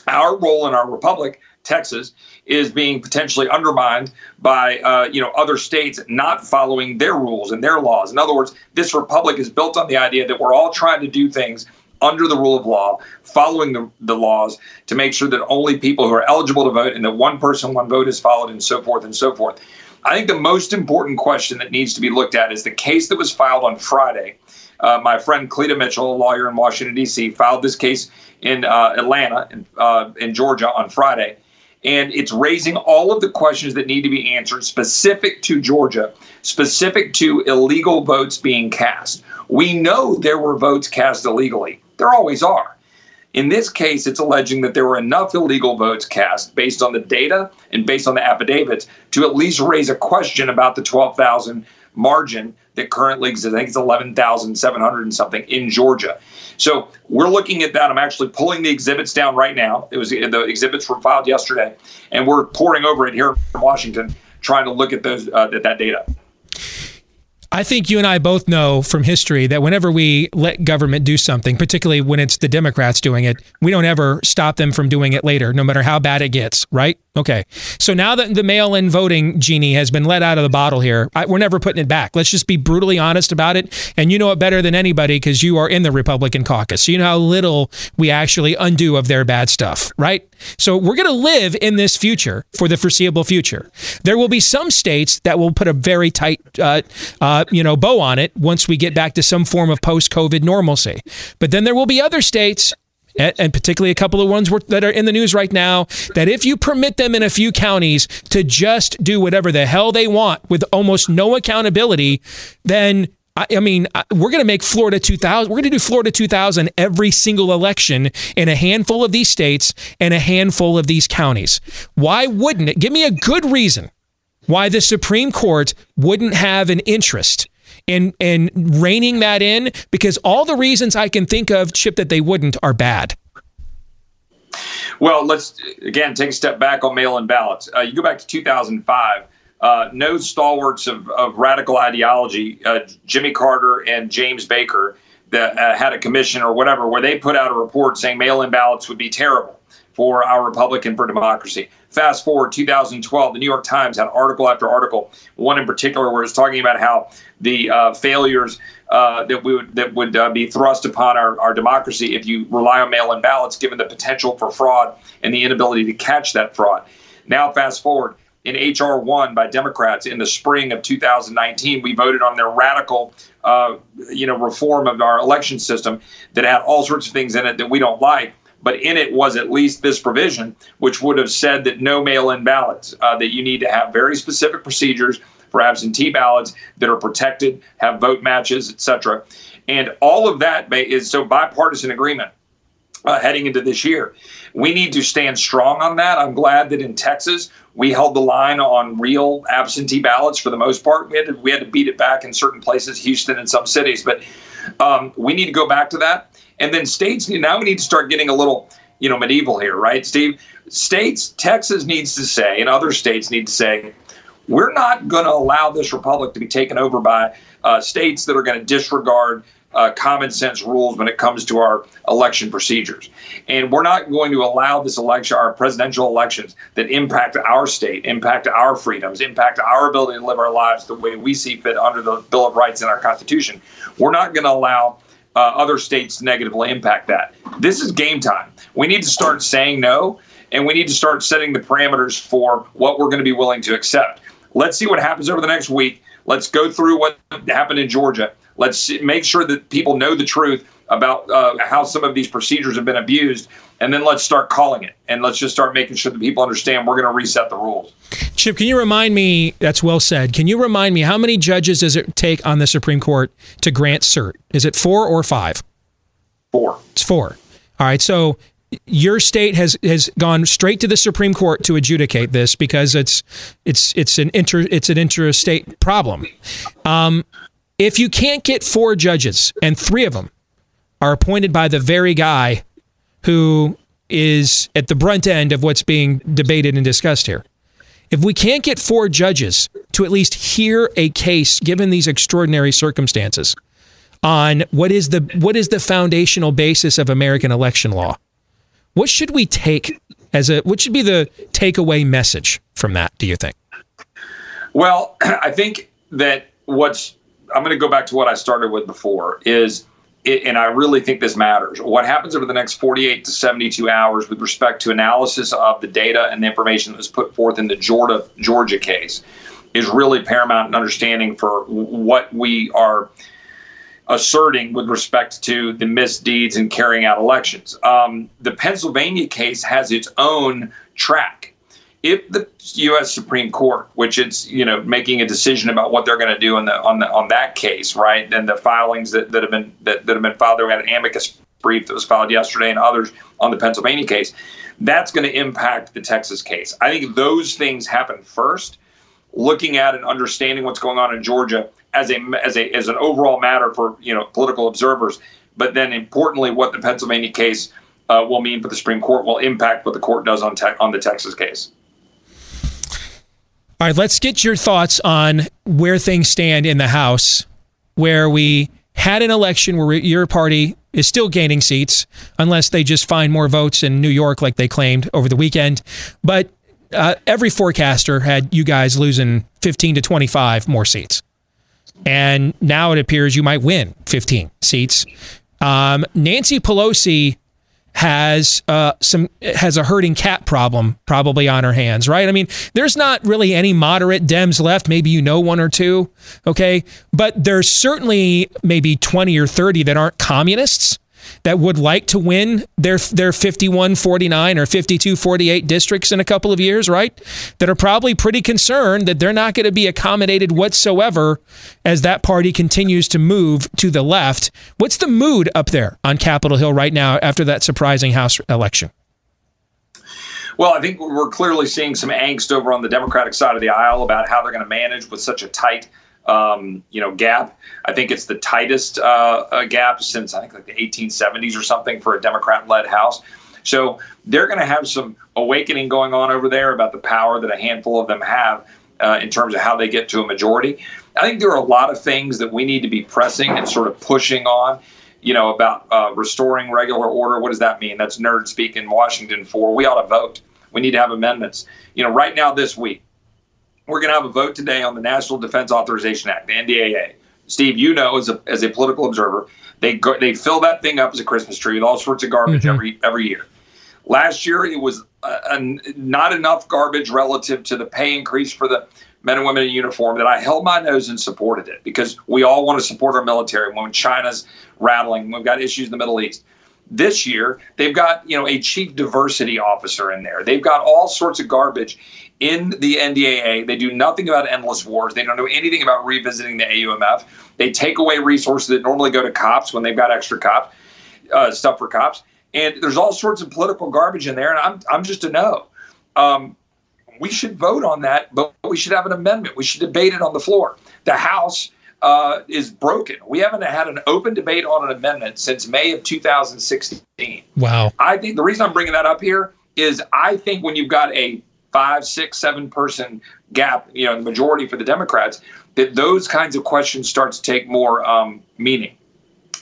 our role in our republic, Texas, is being potentially undermined by uh, you know other states not following their rules and their laws. In other words, this republic is built on the idea that we're all trying to do things under the rule of law, following the, the laws to make sure that only people who are eligible to vote and that one person, one vote is followed and so forth and so forth. I think the most important question that needs to be looked at is the case that was filed on Friday. Uh, my friend Cleta Mitchell, a lawyer in Washington, D.C., filed this case in uh, Atlanta, in, uh, in Georgia, on Friday. And it's raising all of the questions that need to be answered specific to Georgia, specific to illegal votes being cast. We know there were votes cast illegally, there always are. In this case, it's alleging that there were enough illegal votes cast based on the data and based on the affidavits to at least raise a question about the 12,000 margin that currently exists. I think it's 11,700 and something in Georgia. So we're looking at that. I'm actually pulling the exhibits down right now. It was the exhibits were filed yesterday, and we're pouring over it here in Washington, trying to look at those uh, at that data. I think you and I both know from history that whenever we let government do something, particularly when it's the Democrats doing it, we don't ever stop them from doing it later, no matter how bad it gets, right? Okay. So now that the mail in voting genie has been let out of the bottle here, I, we're never putting it back. Let's just be brutally honest about it. And you know it better than anybody because you are in the Republican caucus. So you know how little we actually undo of their bad stuff, right? So we're going to live in this future for the foreseeable future. There will be some states that will put a very tight, uh, uh, you know, bow on it once we get back to some form of post-COVID normalcy. But then there will be other states and, particularly a couple of ones that are in the news right now, that if you permit them in a few counties to just do whatever the hell they want with almost no accountability, then I, mean, we're going to make Florida 2000. We're going to do Florida 2000 every single election in a handful of these states and a handful of these counties. Why wouldn't it? Give me a good reason why the Supreme Court wouldn't have an interest and and reining that in because all the reasons I can think of, Chip, that they wouldn't are bad. Well, let's again take a step back on mail-in ballots. Uh, you go back to 2005. Uh, no stalwarts of, of radical ideology, uh, Jimmy Carter and James Baker, that uh, had a commission or whatever, where they put out a report saying mail-in ballots would be terrible for our republic and for democracy. Fast forward 2012, the New York Times had article after article, one in particular where it's talking about how the uh, failures uh, that would that would uh, be thrust upon our, our democracy if you rely on mail-in ballots, given the potential for fraud and the inability to catch that fraud. Now, fast forward in HR one by Democrats in the spring of 2019, we voted on their radical, uh, you know, reform of our election system that had all sorts of things in it that we don't like but in it was at least this provision, which would have said that no mail in ballots, uh, that you need to have very specific procedures for absentee ballots that are protected, have vote matches, etc. And all of that is so bipartisan agreement uh, heading into this year. We need to stand strong on that. I'm glad that in Texas we held the line on real absentee ballots for the most part. We had to, we had to beat it back in certain places, Houston and some cities, but um, we need to go back to that. And then states now we need to start getting a little, you know, medieval here, right, Steve? States, Texas needs to say, and other states need to say, we're not going to allow this republic to be taken over by uh, states that are going to disregard uh, common sense rules when it comes to our election procedures. And we're not going to allow this election, our presidential elections, that impact our state, impact our freedoms, impact our ability to live our lives the way we see fit under the Bill of Rights and our Constitution. We're not going to allow uh, other states negatively impact that. This is game time. We need to start saying no, and we need to start setting the parameters for what we're going to be willing to accept. Let's see what happens over the next week. Let's go through what happened in Georgia. Let's make sure that people know the truth about uh, how some of these procedures have been abused, and then let's start calling it. And let's just start making sure that people understand we're going to reset the rules. Chip, can you remind me? That's well said. Can you remind me how many judges does it take on the Supreme Court to grant cert? Is it four or five? Four. It's four. All right. So your state has has gone straight to the Supreme Court to adjudicate this because it's it's it's an inter it's an interstate problem. Um, if you can't get four judges and three of them are appointed by the very guy who is at the brunt end of what's being debated and discussed here. If we can't get four judges to at least hear a case given these extraordinary circumstances on what is the what is the foundational basis of American election law, what should we take as a what should be the takeaway message from that, do you think? Well, I think that what's I'm going to go back to what I started with before is it, and I really think this matters. What happens over the next 48 to 72 hours with respect to analysis of the data and the information that was put forth in the Georgia Georgia case is really paramount in understanding for what we are asserting with respect to the misdeeds in carrying out elections. Um, the Pennsylvania case has its own track if the U.S. Supreme Court, which it's you know making a decision about what they're going to do on the on the on that case, right, and the filings that, that have been that, that have been filed, there we had an amicus brief that was filed yesterday, and others on the Pennsylvania case. That's going to impact the Texas case. I think those things happen first. Looking at and understanding what's going on in Georgia as a as a as an overall matter for you know political observers, but then importantly, what the Pennsylvania case uh, will mean for the Supreme Court will impact what the court does on te- on the Texas case. All right, let's get your thoughts on where things stand in the House, where we had an election where your party is still gaining seats, unless they just find more votes in New York, like they claimed over the weekend. But uh, every forecaster had you guys losing 15 to 25 more seats. And now it appears you might win 15 seats. Um, Nancy Pelosi has uh, some has a hurting cat problem probably on her hands, right? I mean, there's not really any moderate Dems left. Maybe you know one or two, okay, but there's certainly maybe 20 or 30 that aren't communists that would like to win their their 51 49 or 52 48 districts in a couple of years, right? That are probably pretty concerned that they're not going to be accommodated whatsoever as that party continues to move to the left. What's the mood up there on Capitol Hill right now after that surprising House election? Well, I think we're clearly seeing some angst over on the Democratic side of the aisle about how they're going to manage with such a tight um, you know, gap. I think it's the tightest uh, uh, gap since I think like the 1870s or something for a Democrat-led House. So they're going to have some awakening going on over there about the power that a handful of them have uh, in terms of how they get to a majority. I think there are a lot of things that we need to be pressing and sort of pushing on. You know, about uh, restoring regular order. What does that mean? That's nerd speak in Washington for. We ought to vote. We need to have amendments. You know, right now this week, we're going to have a vote today on the National Defense Authorization Act, the NDAA. Steve, you know, as a, as a political observer, they go, they fill that thing up as a Christmas tree with all sorts of garbage mm-hmm. every every year. Last year, it was uh, a, not enough garbage relative to the pay increase for the men and women in uniform that I held my nose and supported it because we all want to support our military when China's rattling, we've got issues in the Middle East. This year, they've got you know a chief diversity officer in there. They've got all sorts of garbage, in the NDAA. They do nothing about endless wars. They don't know anything about revisiting the AUMF. They take away resources that normally go to cops when they've got extra cops, uh, stuff for cops. And there's all sorts of political garbage in there. And I'm, I'm just a no. Um, we should vote on that, but we should have an amendment. We should debate it on the floor. The House uh, is broken. We haven't had an open debate on an amendment since May of 2016. Wow. I think the reason I'm bringing that up here is I think when you've got a five, six, seven person gap, you know, the majority for the Democrats, that those kinds of questions start to take more um, meaning.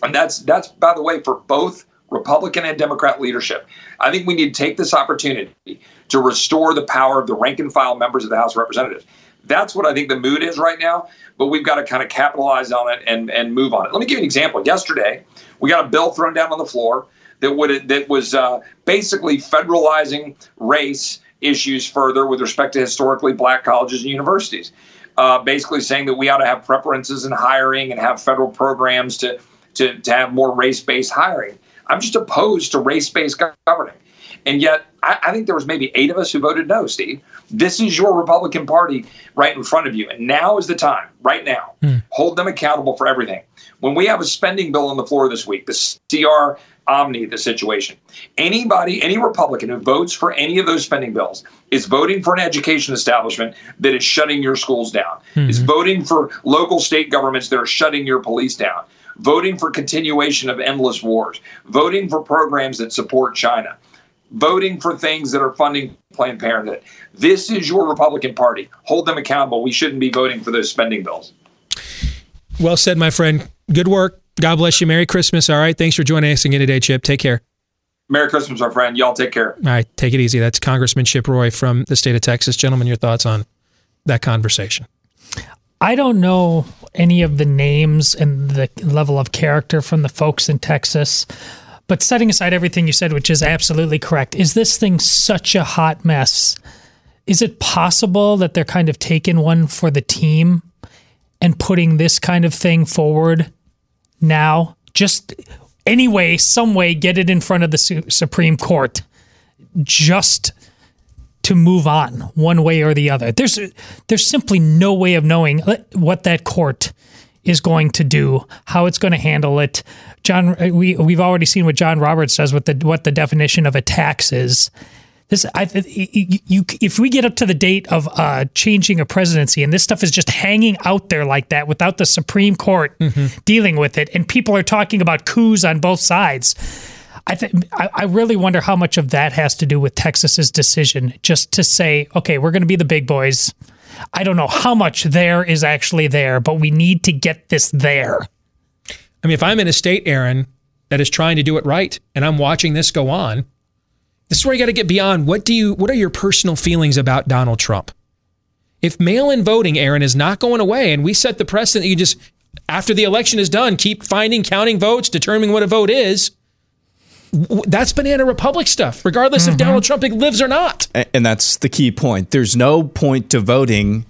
And that's that's by the way for both Republican and Democrat leadership. I think we need to take this opportunity to restore the power of the rank and file members of the House of Representatives. That's what I think the mood is right now, but we've got to kind of capitalize on it and, and move on it. Let me give you an example. Yesterday, we got a bill thrown down on the floor that would that was uh, basically federalizing race issues further with respect to historically black colleges and universities. Uh, basically saying that we ought to have preferences in hiring and have federal programs to, to, to have more race based hiring. I'm just opposed to race based governing. And yet, I, I, think there was maybe eight of us who voted no, Steve. This is your Republican Party right in front of you. And now is the time, right now. Mm. Hold them accountable for everything. When we have a spending bill on the floor this week, the CR omni the situation. Anybody, any Republican who votes for any of those spending bills is voting for an education establishment that is shutting your schools down, mm-hmm. is voting for local state governments that are shutting your police down, voting for continuation of endless wars, voting for programs that support China, voting for things that are funding Planned Parenthood. This is your Republican Party. Hold them accountable. We shouldn't be voting for those spending bills. Well said, my friend. Good work. God bless you. Merry Christmas. All right. Thanks for joining us again today, Chip. Take care. Merry Christmas, my friend. Y'all take care. All right. Take it easy. That's Congressman Chip Roy from the state of Texas. Gentlemen, your thoughts on that conversation? I don't know any of the names and the level of character from the folks in Texas. But setting aside everything you said, which is absolutely correct, is this thing such a hot mess? Is it possible that they're kind of taking one for the team and putting this kind of thing forward now. Just anyway, some way, get it in front of the su- Supreme Court just to move on one way or the other. There's there's simply no way of knowing uh, what that court is going to do, how it's going to handle it. John, uh, we we've already seen what John Roberts says with the what the definition of a tax is. This, I, you, if we get up to the date of uh, changing a presidency and this stuff is just hanging out there like that without the Supreme Court mm-hmm. dealing with it, and people are talking about coups on both sides, I, I really wonder how much of that has to do with Texas's decision just to say, okay, we're going to be the big boys. I don't know how much there is actually there, but we need to get this there. I mean, if I'm in a state, Aaron, that is trying to do it right, and I'm watching this go on this is where you got to get beyond what do you what are your personal feelings about Donald Trump? If mail-in voting, Aaron, is not going away, and we set the precedent, you just after the election is done, keep finding, counting votes, determining what a vote is. That's banana republic stuff, regardless mm-hmm. if Donald Trump lives or not. And that's the key point. There's no point to voting,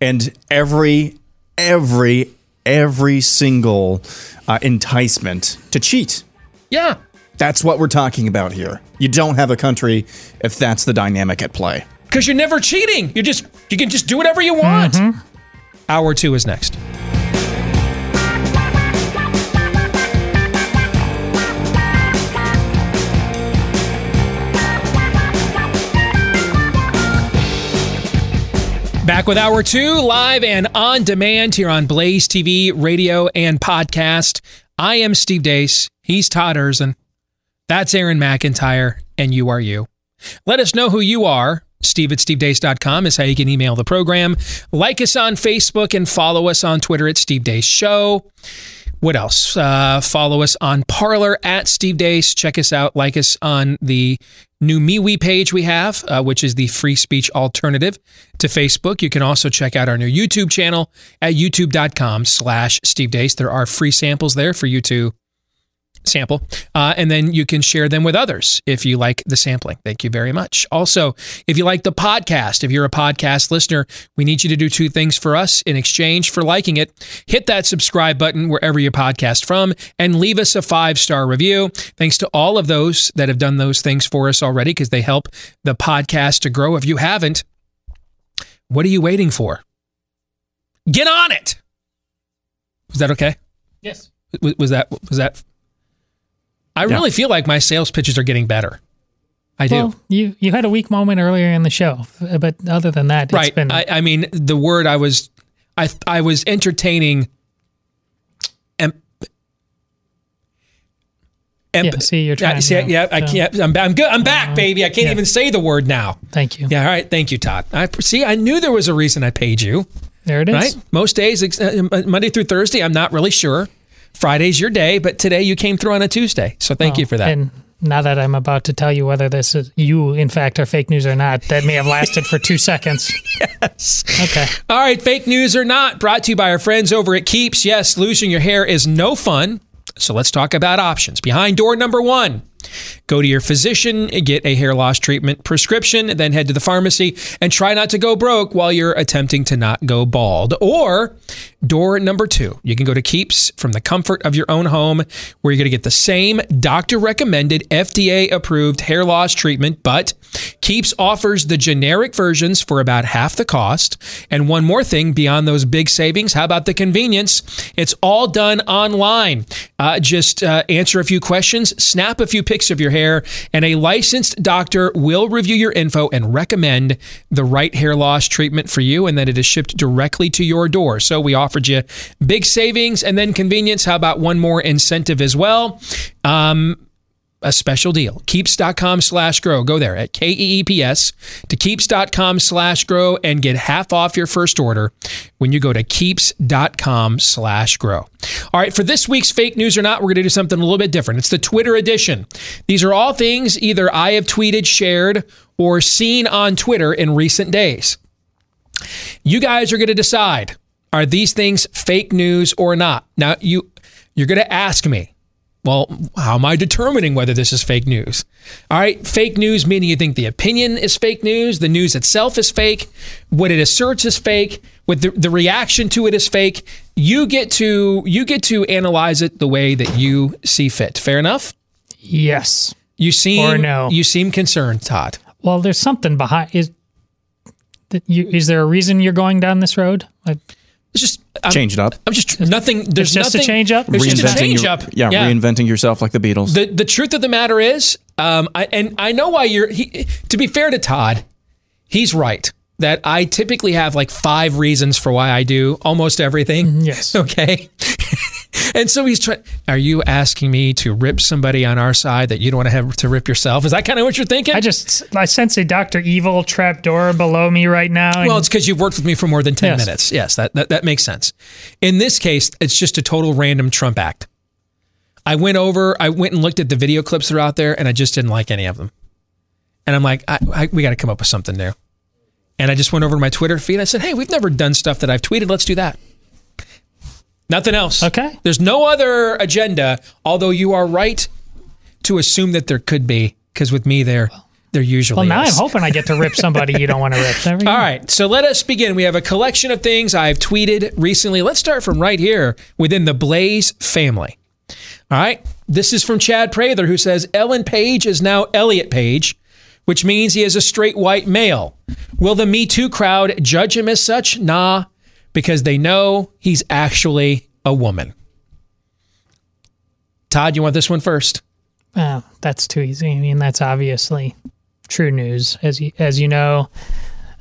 and every every every single uh, enticement to cheat. Yeah. That's what we're talking about here. You don't have a country if that's the dynamic at play. Because you're never cheating. You just you can just do whatever you want. Mm-hmm. Hour two is next. Back with hour two, live and on demand here on Blaze TV, radio, and podcast. I am Steve Deace. He's Todd Erzen. That's Aaron McIntyre, and you are you. Let us know who you are. Steve at stevedeace.com is how you can email the program. Like us on Facebook and follow us on Twitter at Steve Deace Show. What else? Uh, follow us on Parler at Steve Deace. Check us out. Like us on the new MeWe page we have, uh, which is the free speech alternative to Facebook. You can also check out our new YouTube channel at youtube.com slash Steve Deace. There are free samples there for you to sample, uh, and then you can share them with others if you like the sampling. Thank you very much. Also, if you like the podcast, if you're a podcast listener, we need you to do two things for us in exchange for liking it. Hit that subscribe button wherever you podcast from and leave us a five star review. Thanks to all of those that have done those things for us already because they help the podcast to grow. If you haven't, what are you waiting for? Get on it. Was that okay? Yes. Was, that was that I yeah. really feel like my sales pitches are getting better. I well, do. You you had a weak moment earlier in the show, but other than that, right. Been... I, I, mean, the word I was, I I was entertaining. Em, em, yeah, see, you're trying. see, yeah, I can't. I'm, I'm good. I'm back, uh, baby. I can't yeah. even say the word now. Thank you. Yeah, all right. Thank you, Todd. I see. I knew there was a reason I paid you. There it is. Right. Most days, uh, Monday through Thursday, I'm not really sure. Friday's your day, but today you came through on a Tuesday. So thank oh, you for that. And now that I'm about to tell you whether this is you, in fact, are fake news or not, that may have lasted for two seconds. Yes. Okay. All right. Fake news or not, brought to you by our friends over at Keeps. Yes, losing your hair is no fun. So let's talk about options. Behind door number one. Go to your physician, get a hair loss treatment prescription, then head to the pharmacy and try not to go broke while you're attempting to not go bald. Or door number two, you can go to Keeps from the comfort of your own home, where you're going to get the same doctor recommended, FDA approved hair loss treatment, but Keeps offers the generic versions for about half the cost. And one more thing beyond those big savings, how about the convenience? It's all done online. Uh, just uh, answer a few questions, snap a few pics of your hair, and a licensed doctor will review your info and recommend the right hair loss treatment for you, and then it is shipped directly to your door. So we offered you big savings and then convenience. How about one more incentive as well? Um, a special deal. Keeps.com slash grow. Go there at K E E P S to keeps.com slash grow and get half off your first order when you go to keeps.com slash grow. All right, for this week's fake news or not, we're going to do something a little bit different. It's the Twitter edition. These are all things either I have tweeted, shared, or seen on Twitter in recent days. You guys are going to decide are these things fake news or not? Now, you you're going to ask me, well, how am I determining whether this is fake news? All right, fake news meaning you think the opinion is fake news, the news itself is fake, what it asserts is fake, what the, the reaction to it is fake. You get to you get to analyze it the way that you see fit. Fair enough? Yes. You seem Or no. you seem concerned, Todd. Well, there's something behind. Is that you? Is there a reason you're going down this road? I, It's just I'm, Change it up. I'm just nothing. There's just a change up? There's just a change your- up. Yeah, reinventing yourself like the Beatles. The the truth of the matter is, um, I, and I know why you're. He, to be fair to Todd, he's right that I typically have like five reasons for why I do almost everything. Mm-hmm. yes. Okay. and so he's trying. Are you asking me to rip somebody on our side that you don't want to have to rip yourself? Is that kind of what you're thinking? I just I sense a Doctor Evil trapdoor below me right now. and- Well, it's because you've worked with me for more than 10 Yes. minutes. Yes, that, that, that makes sense. In this case, it's just a total random Trump act. I went over, I went and looked at the video clips that are out there, and I just didn't like any of them. And I'm like, I, I, we got to come up with something new. And I just went over to my Twitter feed. I said, hey, we've never done stuff that I've tweeted. Let's do that. Nothing else. Okay. There's no other agenda, although you are right to assume that there could be, because with me, there, there usually is. well, now is. I'm hoping I get to rip somebody you don't want to rip. There. All right, so let us begin. We have a collection of things I've tweeted recently. Let's start from right here within the Blaze family. All right, this is from Chad Prather, who says Ellen Page is now Elliot Page, which means he is a straight white male. Will the Me Too crowd judge him as such? Nah, because they know he's actually a woman. Todd, you want this one first? Oh, that's too easy. I mean, that's obviously true news. As you, as you know,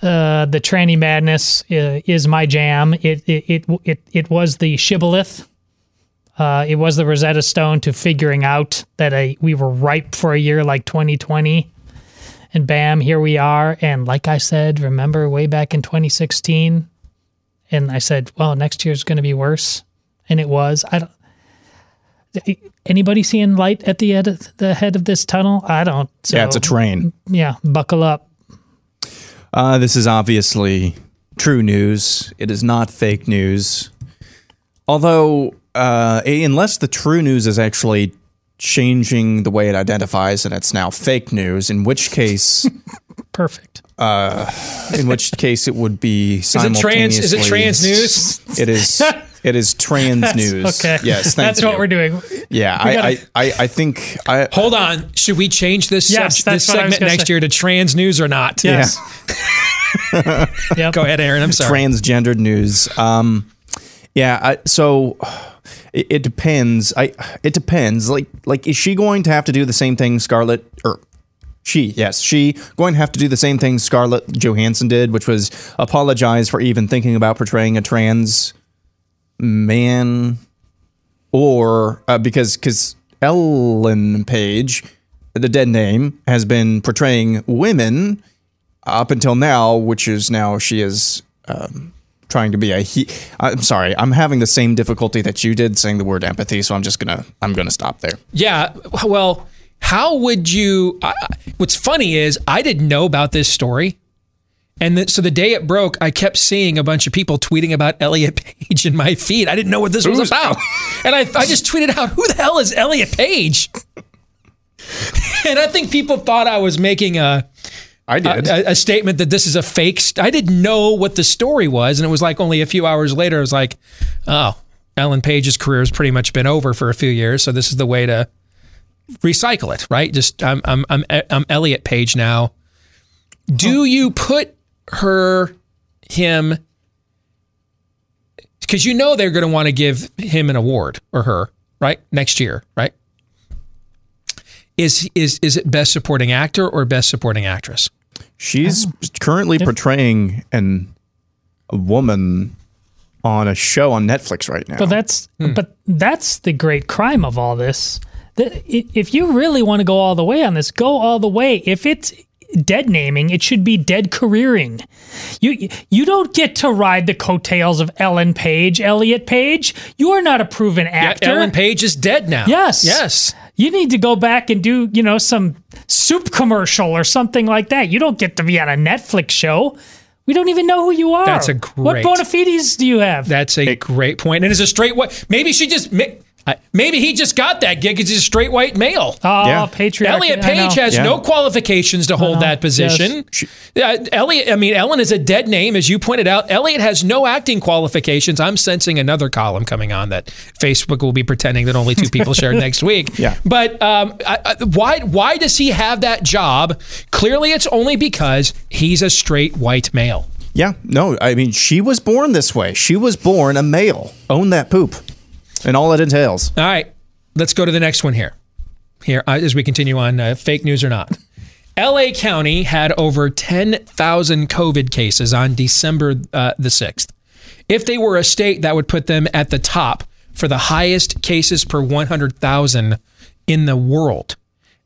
uh, the tranny madness uh, is my jam. It it it it, it was the shibboleth. Uh, it was the Rosetta Stone to figuring out that a, we were ripe for a year like 2020. And bam, here we are. And like I said, remember way back in 2016? And I said, well, next year's going to be worse. And it was. I don't. Anybody seeing light at the end of the head of this tunnel? I don't. So, yeah, it's a train. Yeah, buckle up. Uh, this is obviously true news. It is not fake news. Although, uh, unless the true news is actually changing the way it identifies and it's now fake news, in which case, Perfect. uh, in which case it would be it trans- is it trans news? It is. It is trans That's- news. Okay. Yes. Thank That's you. what we're doing. Yeah, We I, gotta- I, I, I think I. Hold on. Should we change this, Yes, sub- that's this what I was segment gonna next say. year to trans news or not? Yes. Yeah. Go ahead, Aaron. I'm sorry. transgendered news. Um, yeah. I, so it, it depends. I it depends. Like like is she going to have to do the same thing Scarlett or she? Yes, she going to have to do the same thing Scarlett Johansson did, which was apologize for even thinking about portraying a trans man, or uh, because because Ellen Page, the dead name, has been portraying women up until now, which is now she is um, trying to be a he. I'm sorry, I'm having the same difficulty that you did saying the word empathy, so I'm just gonna I'm gonna stop there. Yeah. Well, how would you? I, what's funny is I didn't know about this story. And then, so the day it broke, I kept seeing a bunch of people tweeting about Elliot Page in my feed. I didn't know what this was about. And I, I just tweeted out, who the hell is Elliot Page? and I think people thought I was making a, I did. a, a statement that this is a fake. St- I didn't know what the story was. And it was like only a few hours later, I was like, oh, Ellen Page's career has pretty much been over for a few years. So this is the way to recycle it, right? Just I'm I'm I'm I'm Elliot Page now. Do oh. you put her, him, because you know they're going to want to give him an award or her, right? Next year, right? Is is is it best supporting actor or best supporting actress? She's currently portraying an a woman on a show on Netflix right now. But that's Hmm. but that's the great crime of all this. The- If you really want to go all the way on this, go all the way. If it's dead naming, it should be dead careering. You you don't get to ride the coattails of Ellen Page, Elliot Page. You are not a proven actor. Ellen Page is dead now. Yes. Yes. You need to go back and do, you know, some soup commercial or something like that. You don't get to be on a Netflix show. We don't even know who you are. That's a What great- bona fides do you have? That's a great point. And as a straight white, maybe she just ma- uh, maybe he just got that gig because he's a straight white male. Oh, Yeah. patriarchy, Elliot Page has Yeah. no qualifications to hold that position. Uh, Elliot, I mean, Ellen is a dead name, as you pointed out. Elliot has no acting qualifications. I'm sensing another column coming on that Facebook will be pretending that only two people shared next week. Yeah. But um, I, I, why why does he have that job? Clearly, it's only because he's a straight white male. Yeah, no, I mean, she was born this way. She was born a male. Own that poop and all it entails. All right, let's go to the next one here. Here, uh, as we continue on, uh, fake news or not. LA County had over 10,000 COVID cases on December uh, the 6th. If they were a state, that would put them at the top for the highest cases per 100,000 in the world.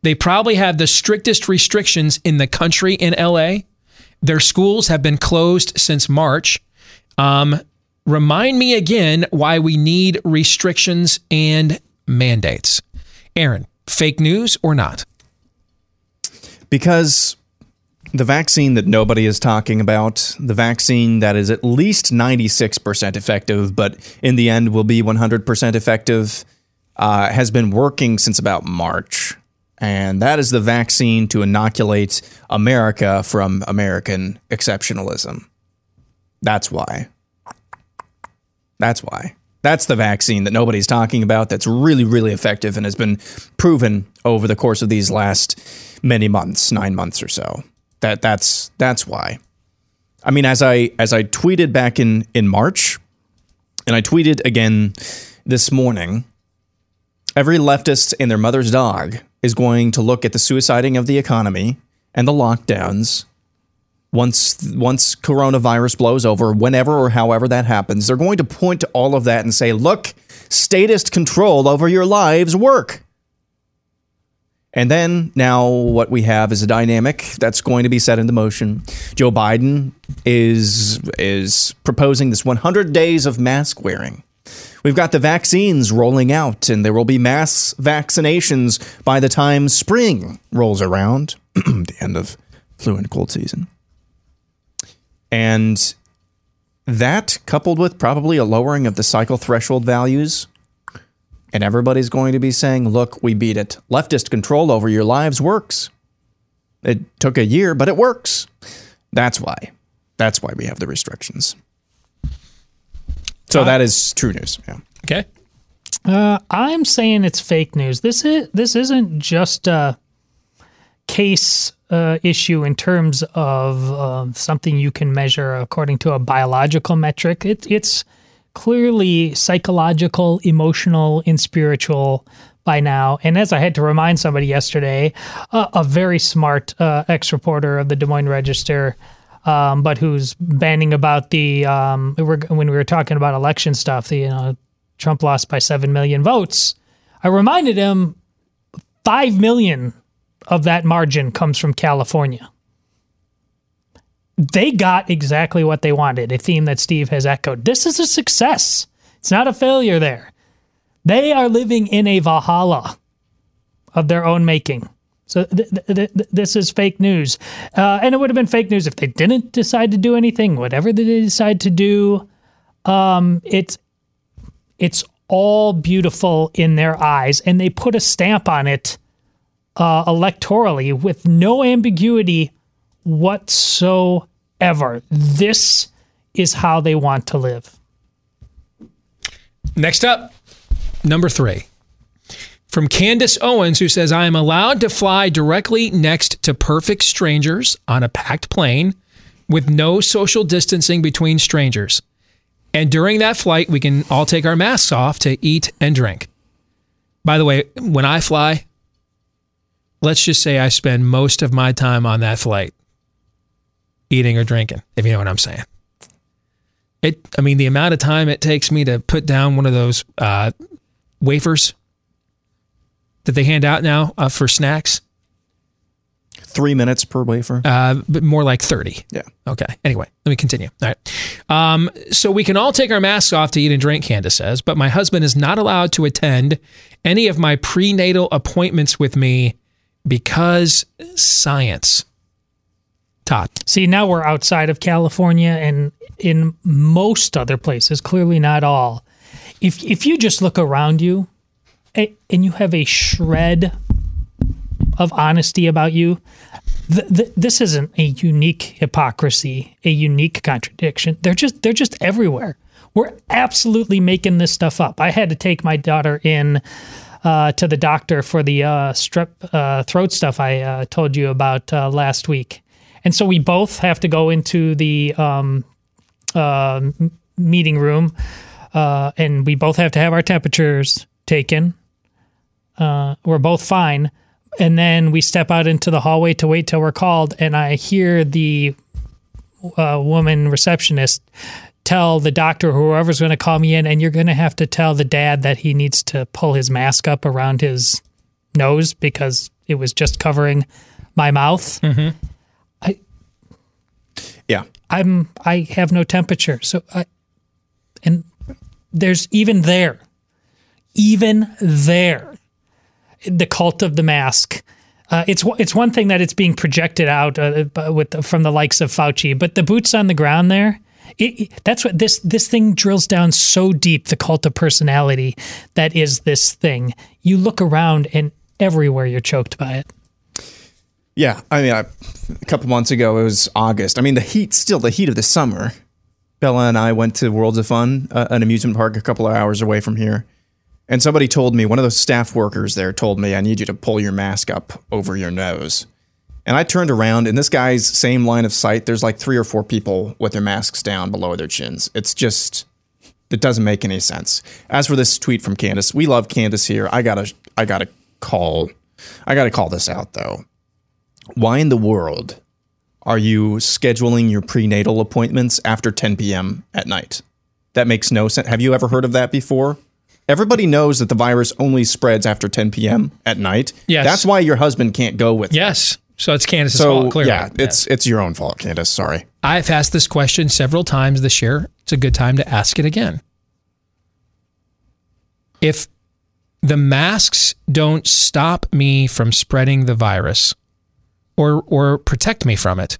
They probably have the strictest restrictions in the country in LA. Their schools have been closed since March. Um, remind me again why we need restrictions and mandates. Aaron, fake news or not? Because the vaccine that nobody is talking about, the vaccine that is at least 96% effective, but in the end will be 100% effective, uh, has been working since about March. And that is the vaccine to inoculate America from American exceptionalism. That's why. That's why. That's the vaccine that nobody's talking about that's really, really effective and has been proven over the course of these last many months, nine months or so. That that's that's why. I mean, as I as I tweeted back in in March, and I tweeted again this morning, every leftist and their mother's dog is going to look at the suiciding of the economy and the lockdowns once once coronavirus blows over, whenever or however that happens, they're going to point to all of that and say, "Look, statist control over your lives work." And then now what we have is a dynamic that's going to be set into motion. Joe Biden is is proposing this 100 days of mask wearing. We've got the vaccines rolling out, and there will be mass vaccinations by the time spring rolls around, the end of flu and cold season. And that, coupled with probably a lowering of the cycle threshold values, and everybody's going to be saying, look, we beat it. Leftist control over your lives works. It took a year, but it works. That's why. That's why we have the restrictions. So that is true news. Yeah. Okay. Uh, I'm saying it's fake news. This is this isn't just a case uh, issue in terms of uh, something you can measure according to a biological metric. It, it's clearly psychological, emotional, and spiritual by now. And as I had to remind somebody yesterday, uh, a very smart uh, ex reporter of the Des Moines Register. Um, but who's banning about the um, when we were talking about election stuff, the you know Trump lost by 7 million votes. I reminded him 5 million of that margin comes from California. They got exactly what they wanted, a theme that Steve has echoed. This is a success. It's not a failure there. They are living in a Valhalla of their own making. So th- th- th- this is fake news. Uh, and it would have been fake news if they didn't decide to do anything. Whatever they decide to do, um, it's it's all beautiful in their eyes, and they put a stamp on it uh, electorally with no ambiguity whatsoever. This is how they want to live. Next up, number three. from Candace Owens, who says, I am allowed to fly directly next to perfect strangers on a packed plane with no social distancing between strangers. And during that flight, we can all take our masks off to eat and drink. By the way, when I fly, let's just say I spend most of my time on that flight eating or drinking, if you know what I'm saying. It, I mean, the amount of time it takes me to put down one of those uh, wafers that they hand out now uh, for snacks. Three minutes per wafer. Uh, but more like 30. Yeah. Okay. Anyway, let me continue. All right. Um, so we can all take our masks off to eat and drink, Candace says, but my husband is not allowed to attend any of my prenatal appointments with me because science. Todd. See, now we're outside of California and in most other places, clearly not all. If if you just look around you and you have a shred of honesty about you, th- th- this isn't a unique hypocrisy, a unique contradiction. They're just they're just everywhere. We're absolutely making this stuff up. I had to take my daughter in uh, to the doctor for the uh, strep uh, throat stuff I uh, told you about uh, last week, and so we both have to go into the um, meeting room, and we both have to have our temperatures taken. we're both fine, and then we step out into the hallway to wait till we're called, and I hear the woman receptionist tell the doctor or whoever's going to call me in, and you're going to have to tell the dad that he needs to pull his mask up around his nose because it was just covering my mouth. Mm-hmm. I, yeah, I'm. I have no temperature, so I, and there's even there, even there, the cult of the mask. Uh, it's it's one thing that it's being projected out uh, with from the likes of Fauci, but the boots on the ground there it, it, that's what this this thing drills down so deep. The cult of personality that is this thing. You look around and everywhere you're choked by it. Yeah, I mean, I, a couple months ago it was August. I mean, the heat still the heat of the summer. Bella and I went to Worlds of Fun, uh, an amusement park a couple of hours away from here. And somebody told me, one of those staff workers there told me, I need you to pull your mask up over your nose. And I turned around, and this guy's same line of sight, there's like three or four people with their masks down below their chins. It's just, it doesn't make any sense. As for this tweet from Candace, we love Candace here. I gotta, I gotta call, I gotta call this out though. Why in the world are you scheduling your prenatal appointments after 10 p.m. at night? That makes no sense. Have you ever heard of that before? Everybody knows that the virus only spreads after 10 p.m. at night. Yes. That's why your husband can't go with you. So it's Candace's so, fault, clearly. Yeah, it's it's your own fault, Candace. Sorry. I've asked this question several times this year. It's a good time to ask it again. If the masks don't stop me from spreading the virus or or protect me from it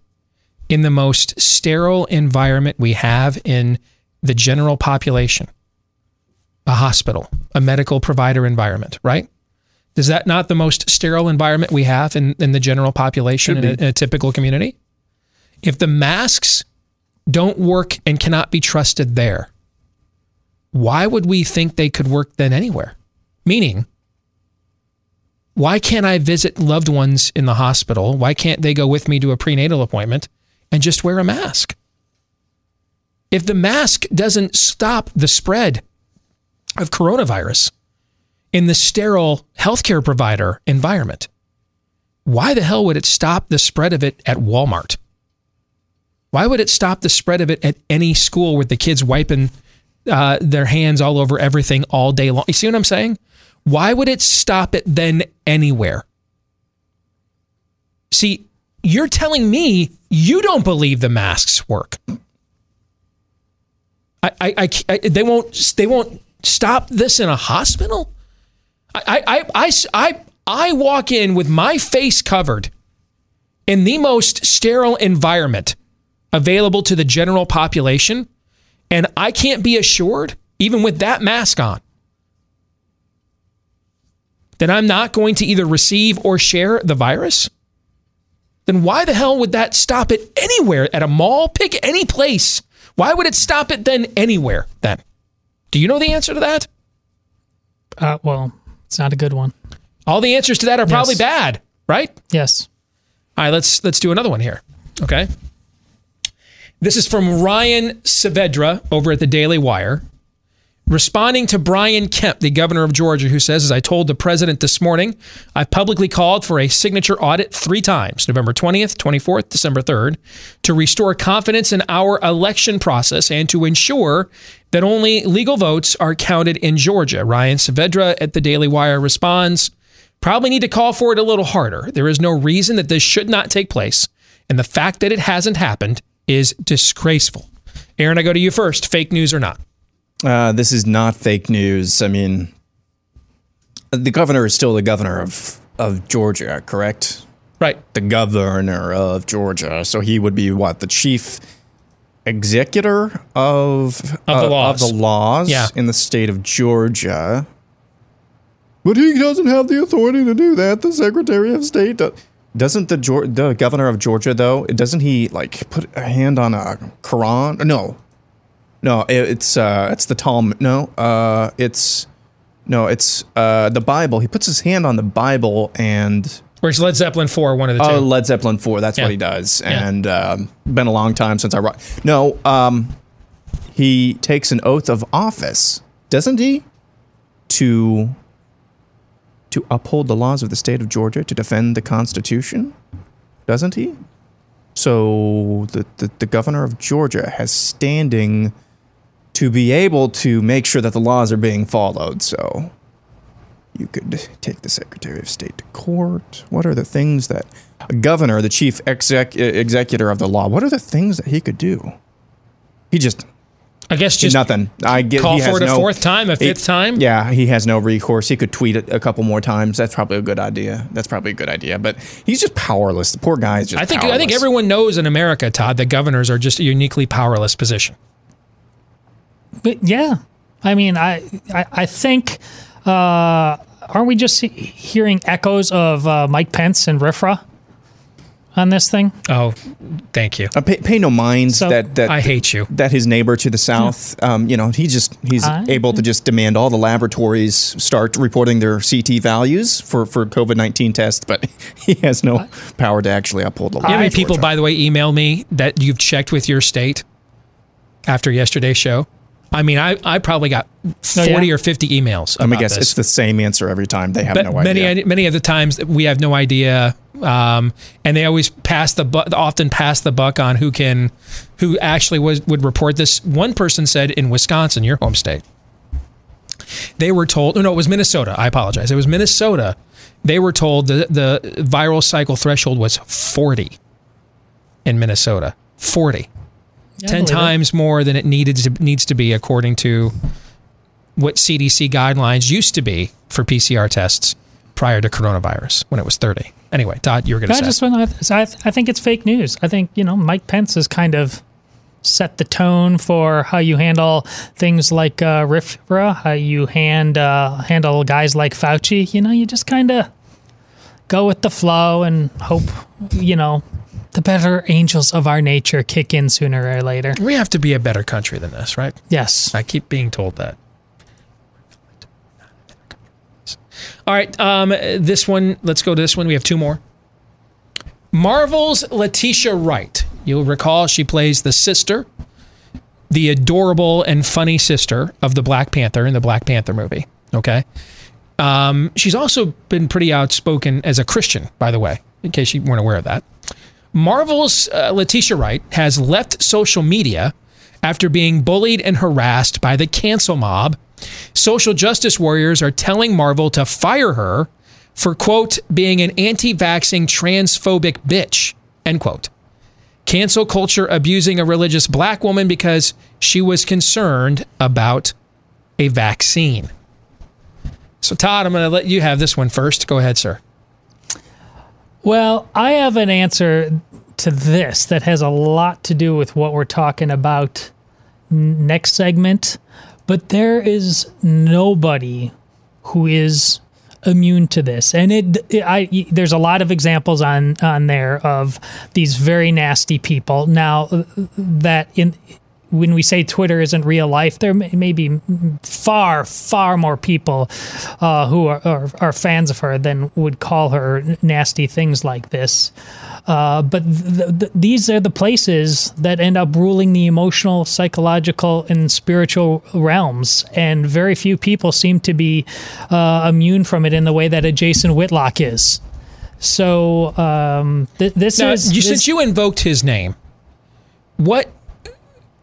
in the most sterile environment we have in the general population, a hospital, a medical provider environment, right? Is that not the most sterile environment we have in, in the general population in a, in a typical community? If the masks don't work and cannot be trusted there, why would we think they could work then anywhere? Meaning, why can't I visit loved ones in the hospital? Why can't they go with me to a prenatal appointment and just wear a mask? If the mask doesn't stop the spread of coronavirus, in the sterile healthcare provider environment. Why the hell would it stop the spread of it at Walmart? Why would it stop the spread of it at any school with the kids wiping uh, their hands all over everything all day long? You see what I'm saying? Why would it stop it then anywhere? See, you're telling me you don't believe the masks work. I, I, I, I they won't, they won't stop this in a hospital. I, I, I, I, I walk in with my face covered in the most sterile environment available to the general population, and I can't be assured, even with that mask on, that I'm not going to either receive or share the virus, then why the hell would that stop it anywhere at a mall? Pick any place. Why would it stop it then anywhere then? Do you know the answer to that? Uh, well, It's not a good one. All the answers to that are probably Yes. bad, right? Yes. All right, let's let's do another one here. Okay. This is from Ryan Saavedra over at the Daily Wire. Responding to Brian Kemp, the governor of Georgia, who says, as I told the president this morning, I've publicly called for a signature audit three times November 20th, 24th, December 3rd, to restore confidence in our election process and to ensure that only legal votes are counted in Georgia. Ryan Saavedra at the Daily Wire responds, Probably need to call for it a little harder. There is no reason that this should not take place. And the fact that it hasn't happened is disgraceful. Aaron, I go to you first. Fake news or not? Uh, this is not fake news. I mean, the governor is still the governor of, of Georgia, correct? Right. The governor of Georgia. So he would be what? The chief executor of, Of the uh, laws. of the laws Yeah. in the state of Georgia. But he doesn't have the authority to do that. The Secretary of State does. Doesn't the the governor of Georgia though? Doesn't he like put a hand on a Quran? No, no, it's uh, it's the Talmud. No, uh, it's no, it's uh, the Bible. He puts his hand on the Bible and Or is Led Zeppelin 4 one of the two? oh, Led Zeppelin four. That's Yeah. what he does. Yeah. And um, been a long time since I wrote. No, um, he takes an oath of office, doesn't he? To to uphold the laws of the state of Georgia, to defend the Constitution, doesn't he? So the, the, the governor of Georgia has standing to be able to make sure that the laws are being followed. So you could take the Secretary of State to court. What are the things that a governor, the chief exec, executor of the law, what are the things that he could do? He just I guess just nothing. I get call he has for it a no- fourth time, a he- fifth time? Yeah, he has no recourse. He could tweet it a couple more times. That's probably a good idea. That's probably a good idea. But he's just powerless. The poor guy is just. I think I think everyone knows in America, Todd, that governors are just a uniquely powerless position. But yeah, I mean, I I, I think uh, aren't we just hearing echoes of uh, Mike Pence and RFRA on this thing? Oh, thank you. Uh, pay, pay no mind So- that that I hate you. that his neighbor to the south, um, you know, he just he's I- able to just demand all the laboratories start reporting their CT values for for COVID nineteen tests, but he has no power to actually uphold the law. You know how many people, by the way, email me that you've checked with your state after yesterday's show? I mean, I, I probably got 40 yeah. or 50 emails. Let me guess. This. It's the same answer every time. They have but no idea. Many, many of the times we have no idea. Um, and they always pass the buck, often pass the buck on who can, who actually was, would report this. One person said in Wisconsin, your home state, they were told, oh, no, it was Minnesota. I apologize. It was Minnesota. They were told the, the viral cycle threshold was 40 in Minnesota. 40. I 10 believe it. times more than it needed to, needs to be according to what CDC guidelines used to be for PCR tests prior to coronavirus when it was 30. Anyway, Todd, you were going to say. I just want I, I think it's fake news. I think you know Mike Pence has kind of set the tone for how you handle things like uh, RFRA, how you hand uh, handle guys like Fauci. You know, you just kind of go with the flow and hope you know the better angels of our nature kick in sooner or later. we have to be a better country than this, right? Yes. I keep being told that. All right, um, this one. Let's go to this one. We have two more. Marvel's Letitia Wright. You'll recall she plays the sister, the adorable and funny sister of the Black Panther in the Black Panther movie. Okay. Um, she's also been pretty outspoken as a Christian, by the way, in case you weren't aware of that. Marvel's uh, Letitia Wright has left social media after being bullied and harassed by the cancel mob. Social justice warriors are telling Marvel to fire her for, quote, being an anti vaxxing transphobic bitch, end quote. Cancel culture abusing a religious black woman because she was concerned about a vaccine. So, Todd, I'm going to let you have this one first. Go ahead, sir. Well, I have an answer to this that has a lot to do with what we're talking about next segment, but there is nobody who is immune to this and it, it I there's a lot of examples on on there of these very nasty people now uh, that in when we say Twitter isn't real life, there may, be far, far more people uh, who are, are, are fans of her than would call her nasty things like this. Uh, but th- th- these are the places that end up ruling the emotional, psychological, and spiritual realms. And very few people seem to be uh, immune from it in the way that a Jason Whitlock is. So um, th- this Now, is you, this- since you invoked his name, what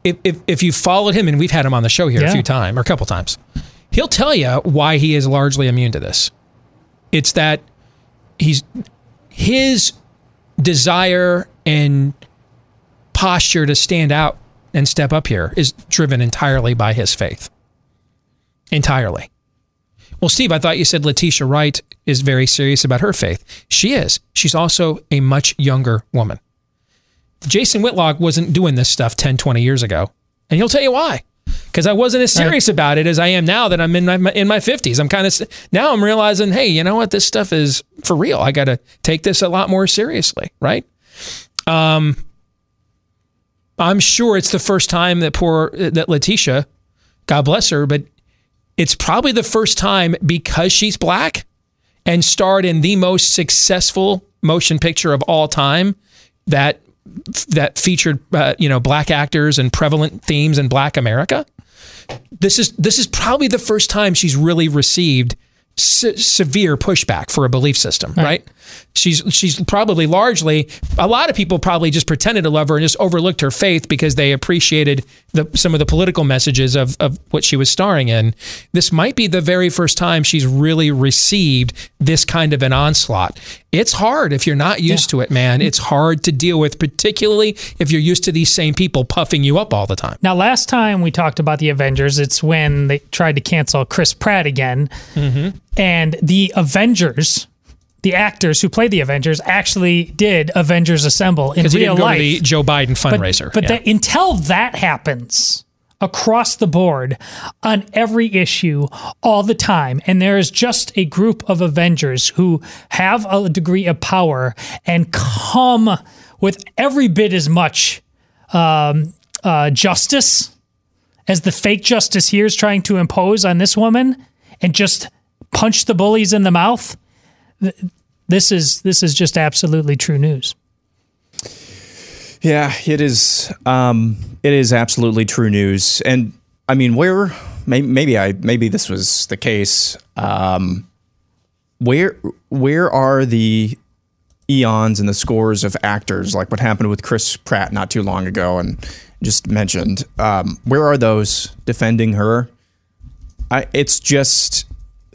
if, if if you followed him and we've had him on the show here a few times or a couple times, he'll tell you why he is largely immune to this. It's that he's his desire and posture to stand out and step up here is driven entirely by his faith. Entirely. Well, Steve, I thought you said Letitia Wright is very serious about her faith. She is. She's also a much younger woman. Jason Whitlock wasn't doing this stuff 10, 20 years ago. And he'll tell you why. Because I wasn't as serious about it as I am now that I'm in my in my 50s. I'm kind of now I'm realizing, hey, you know what? This stuff is for real. I got to take this a lot more seriously, right? Um, I'm sure it's the first time that poor that Letitia, God bless her, but it's probably the first time because she's black and starred in the most successful motion picture of all time that that featured uh, you know black actors and prevalent themes in black America. This is this is probably the first time she's really received se- severe pushback for a belief system, right. She's she's probably largely a lot of people probably just pretended to love her and just overlooked her faith because they appreciated the some of the political messages of of what she was starring in. This might be the very first time she's really received this kind of an onslaught. It's hard if you're not used to it, man. It's hard to deal with, particularly if you're used to these same people puffing you up all the time. Now, last time we talked about the Avengers, it's when they tried to cancel Chris Pratt again. Mm-hmm. And the Avengers, the actors who played the Avengers, actually did Avengers Assemble in real life. to the Joe Biden But- fundraiser. But, Yeah. that- until that happens across the board on every issue all the time, and there is just a group of Avengers who have a degree of power and come with every bit as much um, uh, justice as the fake justice here is trying to impose on this woman, and just punch the bullies in the mouth. This is this is just absolutely true news. Yeah, it is. Um, it is absolutely true news, and I mean, where maybe, maybe I maybe this was the case. Um, where where are the eons and the scores of actors like what happened with Chris Pratt not too long ago and just mentioned? Um, where are those defending her? I, it's just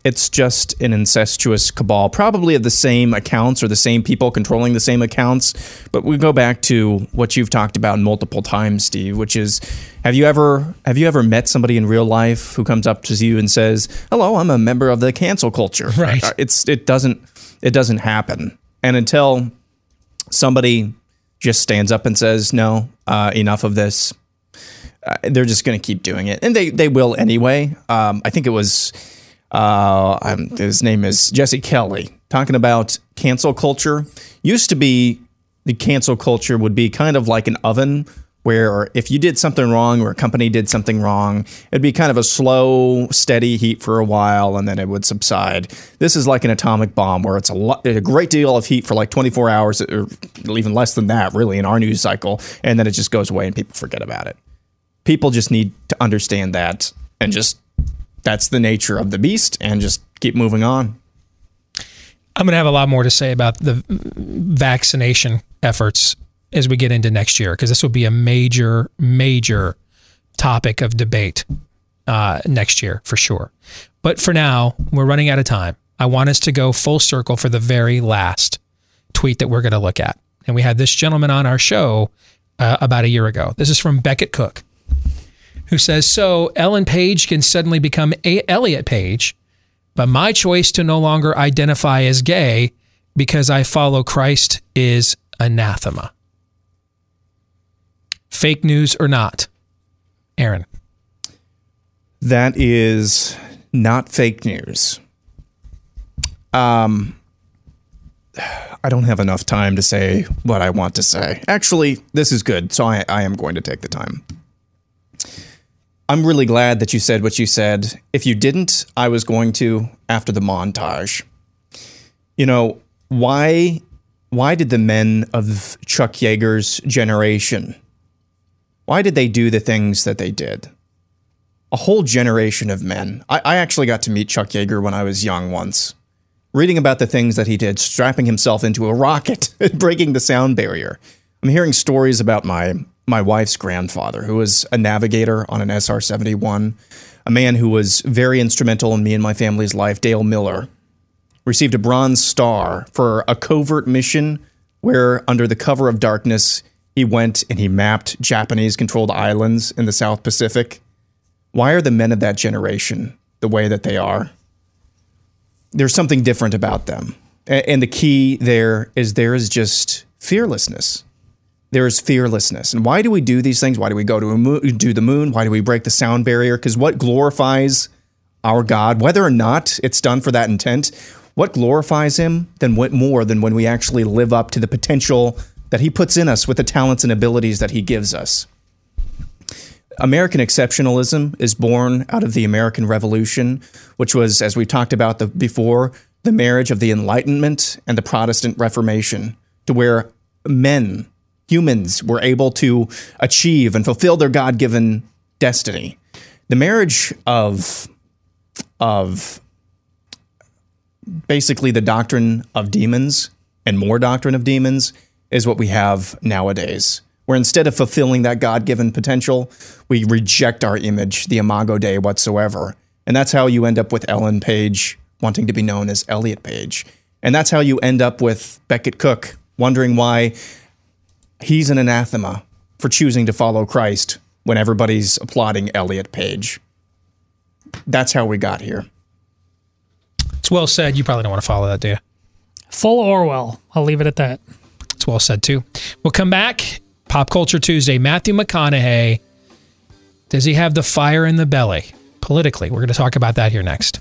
it's just an incestuous cabal, probably of the same accounts or the same people controlling the same accounts. But we go back to what you've talked about multiple times, Steve, which is have you ever have you ever met somebody in real life who comes up to you and says, "Hello, I'm a member of the cancel culture." Right. Uh, It's it doesn't it doesn't happen, and until somebody just stands up and says, "No, uh, enough of this," uh, they're just going to keep doing it, and they they will anyway. Um, I think it was uh, his name is Jesse Kelly talking about cancel culture. Used to be the cancel culture would be kind of like an oven where if you did something wrong or a company did something wrong, it'd be kind of a slow, steady heat for a while and then it would subside. This is like an atomic bomb where it's a, lo- a great deal of heat for like 24 hours or even less than that, really, in our news cycle. And then it just goes away and people forget about it people just need to understand that and just that's the nature of the beast and just keep moving on. I'm going to have a lot more to say about the vaccination efforts as we get into next year because this will be a major, major topic of debate uh, next year for sure. But for now, we're running out of time. I want us to go full circle for the very last tweet that we're going to look at. And we had this gentleman on our show uh, about a year ago. This is from Becket Cook, who says So Ellen Page can suddenly become a- Elliot Page, but my choice to no longer identify as gay because I follow Christ is anathema. Fake news or not? Aaron. That is not fake news. Um, I don't have enough time to say what I want to say. Actually, this is good, so I, I am going to take the time. I'm really glad that you said what you said. If you didn't, I was going to after the montage. You know, why why did the men of Chuck Yeager's generation why did they do the things that they did? A whole generation of men. I, I actually got to meet Chuck Yeager when I was young once. Reading about the things that he did, strapping himself into a rocket, breaking the sound barrier. I'm hearing stories about my my wife's grandfather, who was a navigator on an SR 71, a man who was very instrumental in me and my family's life, Dale Miller, received a Bronze Star for a covert mission where, under the cover of darkness, he went and he mapped Japanese controlled islands in the South Pacific. Why are the men of that generation the way that they are? There's something different about them. And the key there is there is just fearlessness there is fearlessness. And why do we do these things? Why do we go to moon, do the moon? Why do we break the sound barrier? Because what glorifies our God, whether or not it's done for that intent, what glorifies Him than what more than when we actually live up to the potential that He puts in us with the talents and abilities that He gives us? American exceptionalism is born out of the American Revolution, which was, as we talked about the, before, the marriage of the Enlightenment and the Protestant Reformation, to where men humans were able to achieve and fulfill their God given destiny. The marriage of, of basically the doctrine of demons and more doctrine of demons is what we have nowadays. Where instead of fulfilling that God given potential, we reject our image, the imago Dei whatsoever. And that's how you end up with Ellen Page wanting to be known as Elliot Page. And that's how you end up with Becket Cook wondering why he's an anathema for choosing to follow Christ when everybody's applauding Elliot Page. That's how we got here. It's well said. You probably don't want to follow that, do you? Full Orwell. I'll leave it at that. It's well said, too. We'll come back. Pop Culture Tuesday. Matthew McConaughey. Does he have the fire in the belly? Politically, we're going to talk about that here next.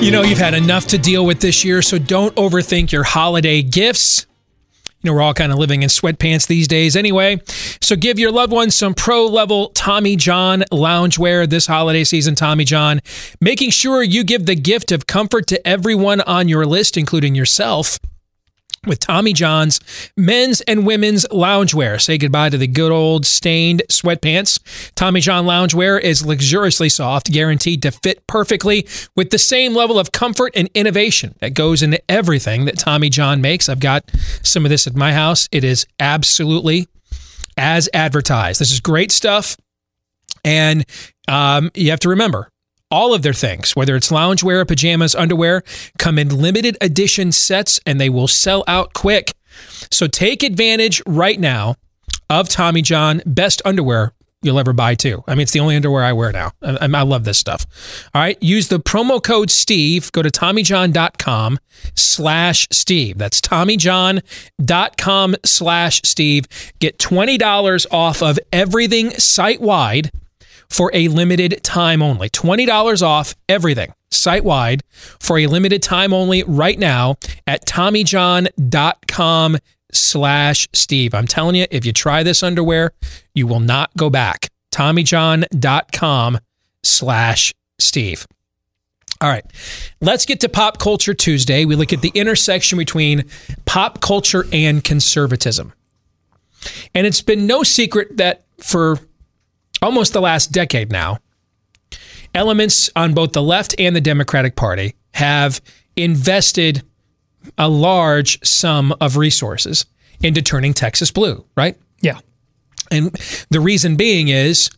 You know, you've had enough to deal with this year, so don't overthink your holiday gifts. You know, we're all kind of living in sweatpants these days anyway. So give your loved ones some pro level Tommy John loungewear this holiday season, Tommy John, making sure you give the gift of comfort to everyone on your list, including yourself with Tommy John's men's and women's loungewear. Say goodbye to the good old stained sweatpants. Tommy John loungewear is luxuriously soft, guaranteed to fit perfectly with the same level of comfort and innovation that goes into everything that Tommy John makes. I've got some of this at my house. It is absolutely as advertised. This is great stuff. And um, you have to remember, all of their things, whether it's loungewear, pajamas, underwear, come in limited edition sets and they will sell out quick. So take advantage right now of Tommy John best underwear you'll ever buy too. I mean, it's the only underwear I wear now. I, I love this stuff. All right. Use the promo code Steve. Go to TommyJohn.com slash Steve. That's TommyJohn.com slash Steve. Get $20 off of everything site wide for a limited time only. $20 off everything site wide for a limited time only right now at TommyJohn.com slash Steve. I'm telling you, if you try this underwear, you will not go back. TommyJohn.com slash Steve. All right, let's get to Pop Culture Tuesday. We look at the intersection between pop culture and conservatism. And it's been no secret that for almost the last decade now, elements on both the left and the Democratic Party have invested a large sum of resources into turning Texas blue, right? Yeah. And the reason being is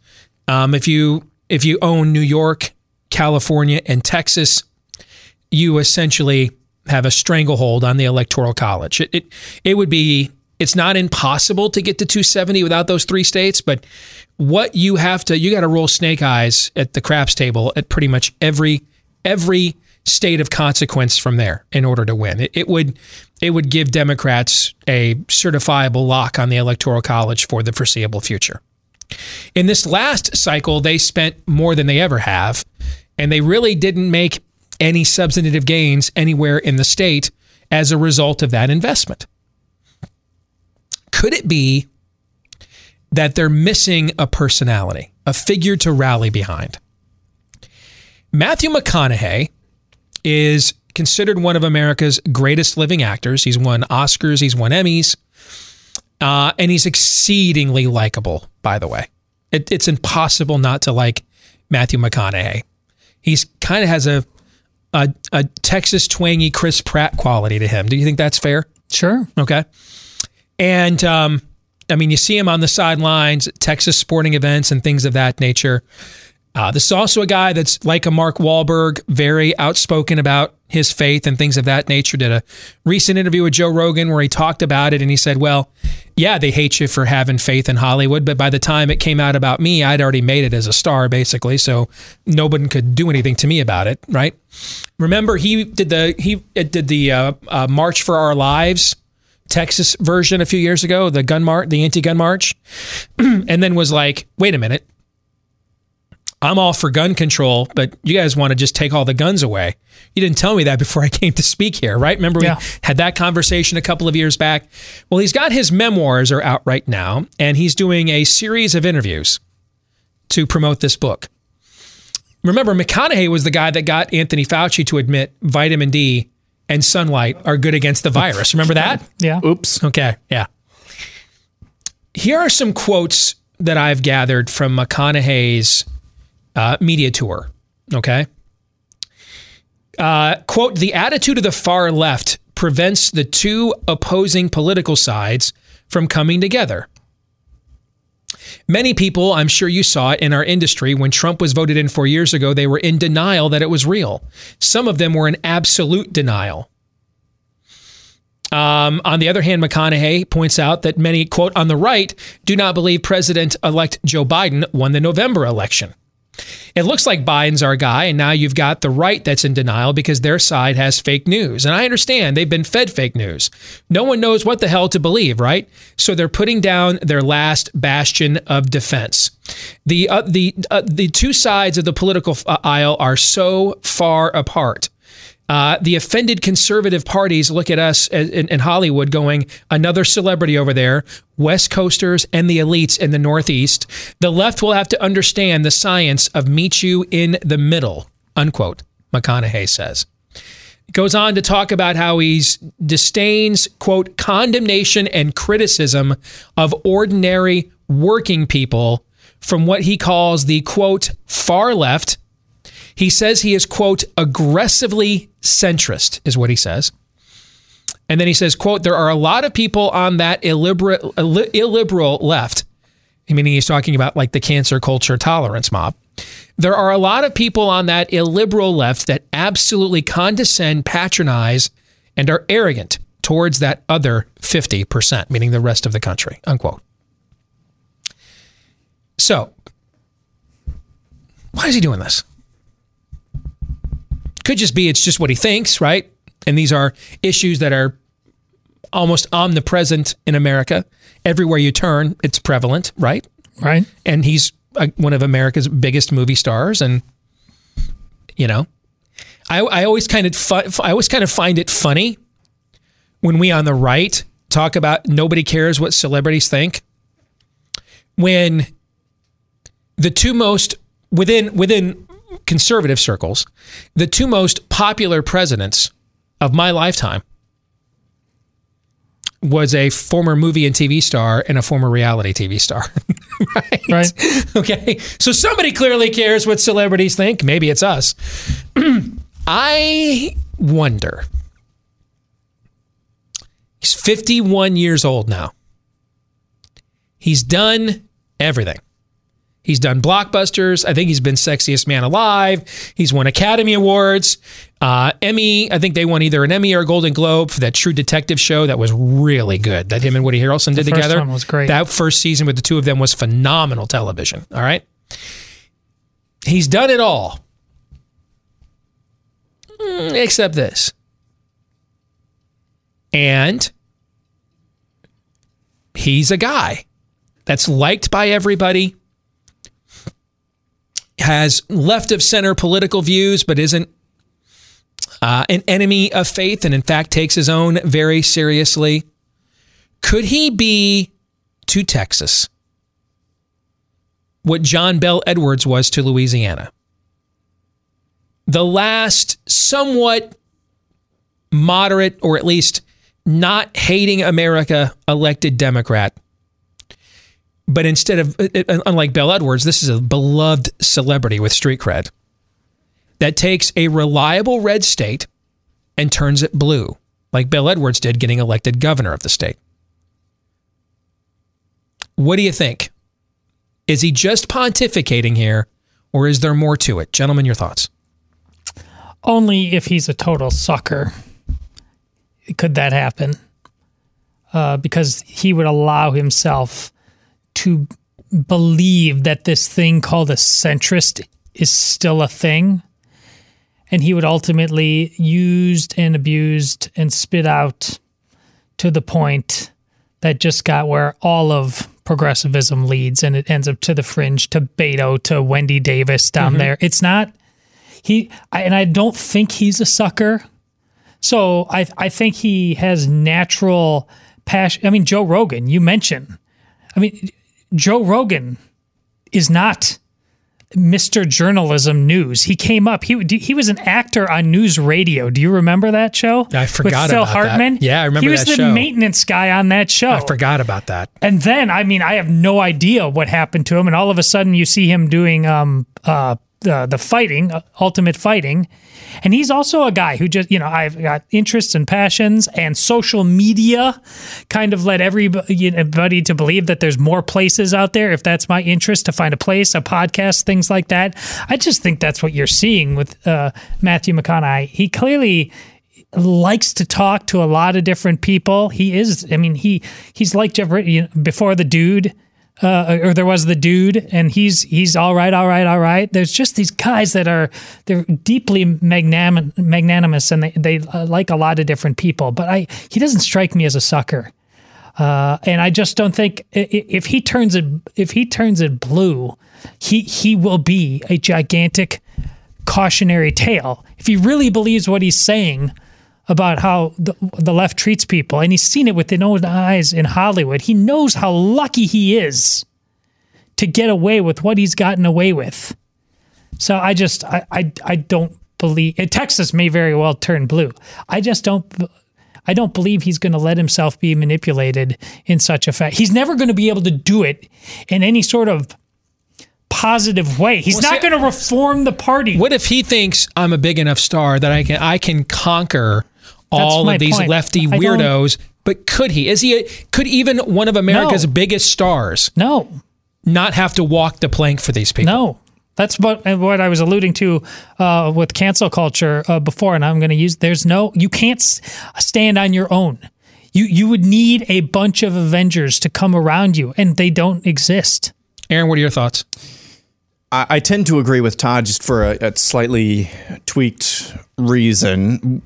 um, if you if you own New York, California, and Texas, you essentially have a stranglehold on the electoral college. It, it, it would be it's not impossible to get to 270 without those three states, but what you have to you got to roll snake eyes at the craps table at pretty much every every state of consequence from there in order to win. It, it would it would give Democrats a certifiable lock on the electoral college for the foreseeable future. In this last cycle, they spent more than they ever have, and they really didn't make any substantive gains anywhere in the state as a result of that investment. Could it be that they're missing a personality, a figure to rally behind? Matthew McConaughey is considered one of America's greatest living actors. He's won Oscars, he's won Emmys, uh, and he's exceedingly likable, by the way. It, it's impossible not to like Matthew McConaughey. He's kind of has a, a a Texas twangy Chris Pratt quality to him. Do you think that's fair? Sure. Okay. And um, I mean, you see him on the sidelines, Texas sporting events, and things of that nature. Uh, this is also a guy that's like a Mark Wahlberg, very outspoken about his faith and things of that nature. Did a recent interview with Joe Rogan where he talked about it and he said, Well, yeah, they hate you for having faith in Hollywood, but by the time it came out about me, I'd already made it as a star, basically. So nobody could do anything to me about it, right? Remember, he did the he did the uh, uh, March for Our Lives Texas version a few years ago, the gun march, the anti-gun march, and then was like, "Wait a minute, I'm all for gun control, but you guys want to just take all the guns away. You didn't tell me that before I came to speak here, right? Remember we Yeah. had that conversation a couple of years back. Well, he's got his memoirs are out right now, and he's doing a series of interviews to promote this book. Remember, McConaughey was the guy that got Anthony Fauci to admit vitamin D and sunlight are good against the virus. Remember that? Yeah. Oops. Okay. Yeah. Here are some quotes that I've gathered from McConaughey's uh, media tour. Okay. Uh, quote The attitude of the far left prevents the two opposing political sides from coming together. Many people, I'm sure you saw it in our industry, when Trump was voted in four years ago, they were in denial that it was real. Some of them were in absolute denial. Um, on the other hand, McConaughey points out that many, quote, on the right do not believe President elect Joe Biden won the November election. It looks like Biden's our guy, and now you've got the right that's in denial because their side has fake news. And I understand they've been fed fake news. No one knows what the hell to believe, right? So they're putting down their last bastion of defense. The uh, the uh, the two sides of the political uh, aisle are so far apart. Uh, the offended conservative parties look at us in, in Hollywood going, another celebrity over there, West Coasters and the elites in the Northeast. The left will have to understand the science of meet you in the middle, unquote, McConaughey says. Goes on to talk about how he's disdains, quote, condemnation and criticism of ordinary working people from what he calls the, quote, far left. He says he is, quote, aggressively centrist, is what he says. And then he says, quote, there are a lot of people on that illiberal, illiberal left. I mean, he's talking about like the cancer culture tolerance mob. There are a lot of people on that illiberal left that absolutely condescend, patronize, and are arrogant towards that other 50%, meaning the rest of the country, unquote. So, why is he doing this? Could just be it's just what he thinks, right? And these are issues that are almost omnipresent in America. Everywhere you turn, it's prevalent, right? Right. And he's uh, one of America's biggest movie stars, and you know, I, I always kind of fu- I always kind of find it funny when we on the right talk about nobody cares what celebrities think. When the two most within within conservative circles, the two most popular presidents of my lifetime was a former movie and TV star and a former reality TV star. right? Right. Okay. So somebody clearly cares what celebrities think. Maybe it's us. I wonder. He's 51 years old now. He's done everything. He's done blockbusters. I think he's been sexiest man alive. He's won Academy Awards, uh, Emmy. I think they won either an Emmy or a Golden Globe for that True Detective show that was really good. That him and Woody Harrelson did together. was great. That first season with the two of them was phenomenal television. All right, he's done it all, Mm, except this, and he's a guy that's liked by everybody has left of center political views, but isn't uh, an enemy of faith, and in fact takes his own very seriously. Could he be to Texas what John Bel Edwards was to Louisiana? The last somewhat moderate, or at least not hating America elected Democrat. But instead of, unlike Bel Edwards, this is a beloved celebrity with street cred that takes a reliable red state and turns it blue, like Bill Edwards did getting elected governor of the state. What do you think? Is he just pontificating here, or is there more to it? Gentlemen, your thoughts. Only if he's a total sucker could that happen. Uh, because he would allow himself to believe that this thing called a centrist is still a thing and he would ultimately used and abused and spit out to the point that just got where all of progressivism leads and it ends up to the fringe to Beto to Wendy Davis down mm-hmm. there. It's not he I, and I don't think he's a sucker. So I I think he has natural passion. I mean Joe Rogan, you mentioned. I mean Joe Rogan is not Mr. Journalism News. He came up. He he was an actor on News Radio. Do you remember that show? I forgot With Phil about Hartman. That. Yeah, I remember. That. He was the show. maintenance guy on that show. I forgot about that. And then, I mean, I have no idea what happened to him. And all of a sudden, you see him doing um uh the the fighting, uh, ultimate fighting, and he's also a guy who just, you know, I've got interests and passions, and social media kind of led everybody to believe that there's more places out there. If that's my interest, to find a place, a podcast, things like that. I just think that's what you're seeing with uh, Matthew McConaughey. He clearly likes to talk to a lot of different people. He is, I mean, he he's like Jeff before the dude uh, or there was the dude, and he's he's all right, all right, all right. There's just these guys that are they're deeply magnanim- magnanimous, and they they uh, like a lot of different people. But I he doesn't strike me as a sucker, uh, and I just don't think if he turns it if he turns it blue, he he will be a gigantic cautionary tale. If he really believes what he's saying about how the, the left treats people, and he's seen it with his own eyes in Hollywood. He knows how lucky he is to get away with what he's gotten away with. So I just I I, I don't believe Texas may very well turn blue. I just don't I don't believe he's going to let himself be manipulated in such a fact. He's never going to be able to do it in any sort of positive way. He's well, not going to reform the party. What if he thinks I'm a big enough star that I can I can conquer all of these point. lefty weirdos. But could he? Is he? A, could even one of America's no. biggest stars? No. Not have to walk the plank for these people. No. That's what what I was alluding to uh, with cancel culture uh, before, and I'm going to use. There's no. You can't stand on your own. You you would need a bunch of Avengers to come around you, and they don't exist. Aaron, what are your thoughts? I, I tend to agree with Todd, just for a, a slightly tweaked reason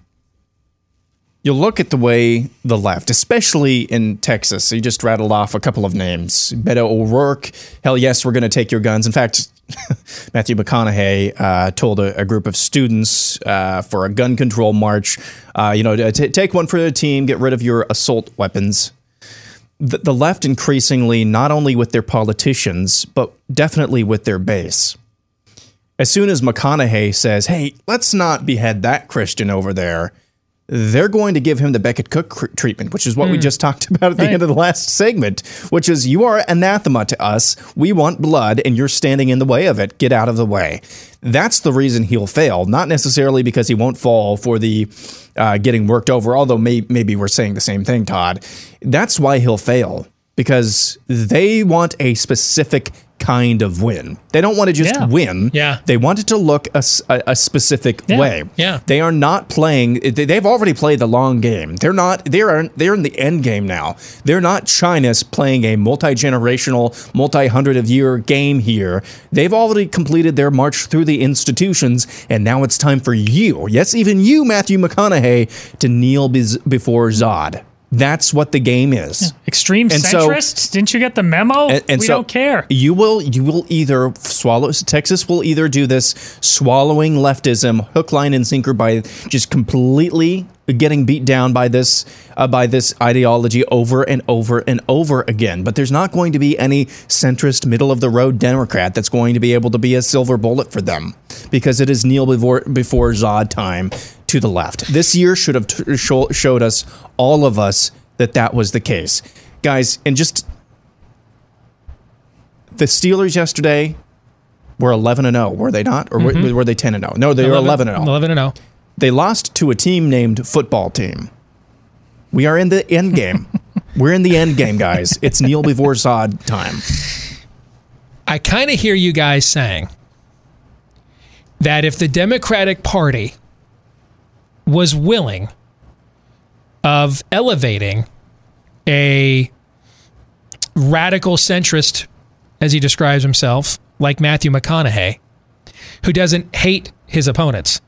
you look at the way the left, especially in Texas, you just rattled off a couple of names. Beto O'Rourke, hell yes, we're going to take your guns. In fact, Matthew McConaughey uh, told a, a, group of students uh, for a gun control march, uh, you know, t- take one for the team, get rid of your assault weapons. The, the left increasingly, not only with their politicians, but definitely with their base. As soon as McConaughey says, hey, let's not behead that Christian over there, they're going to give him the Becket Cook treatment, which is what mm. we hmm. just talked about at the right. end of the last segment, which is you are anathema to us. We want blood, and you're standing in the way of it. Get out of the way. That's the reason he'll fail, not necessarily because he won't fall for the uh, getting worked over, although may- maybe we're saying the same thing, Todd. That's why he'll fail because they want a specific kind of win. They don't want to just yeah. win. Yeah. They want it to look a, a, a specific yeah. way. Yeah. They are not playing. They've already played the long game. They're not. They're they're in the end game now. They're not China's playing a multi generational, multi hundred of year game here. They've already completed their march through the institutions, and now it's time for you. Yes, even you, Matthew McConaughey, to kneel before Zod. That's what the game is. Extreme And so- centrists? Didn't you get the memo? And, and we so don't care. You will you will either swallow Texas will either do this swallowing leftism hook line and sinker by just completely getting beat down by this uh, by this ideology over and over and over again. But there's not going to be any centrist middle of the road Democrat that's going to be able to be a silver bullet for them because it is kneel before before Zod time to the left. This year should have t- show, showed us all of us that that was the case. Guys, and just the Steelers yesterday were 11 and 0, were they not? Or were- Mhm. were, they 10 and 0? No, they were 11 and 0. 11 and 0. They lost to a team named Football Team. We are in the end game. We're in the end game, guys. It's kneel before Zod time. I kind of hear you guys saying that if the Democratic Party was willing of elevating a radical centrist, as he describes himself, like Matthew McConaughey, who doesn't hate his opponents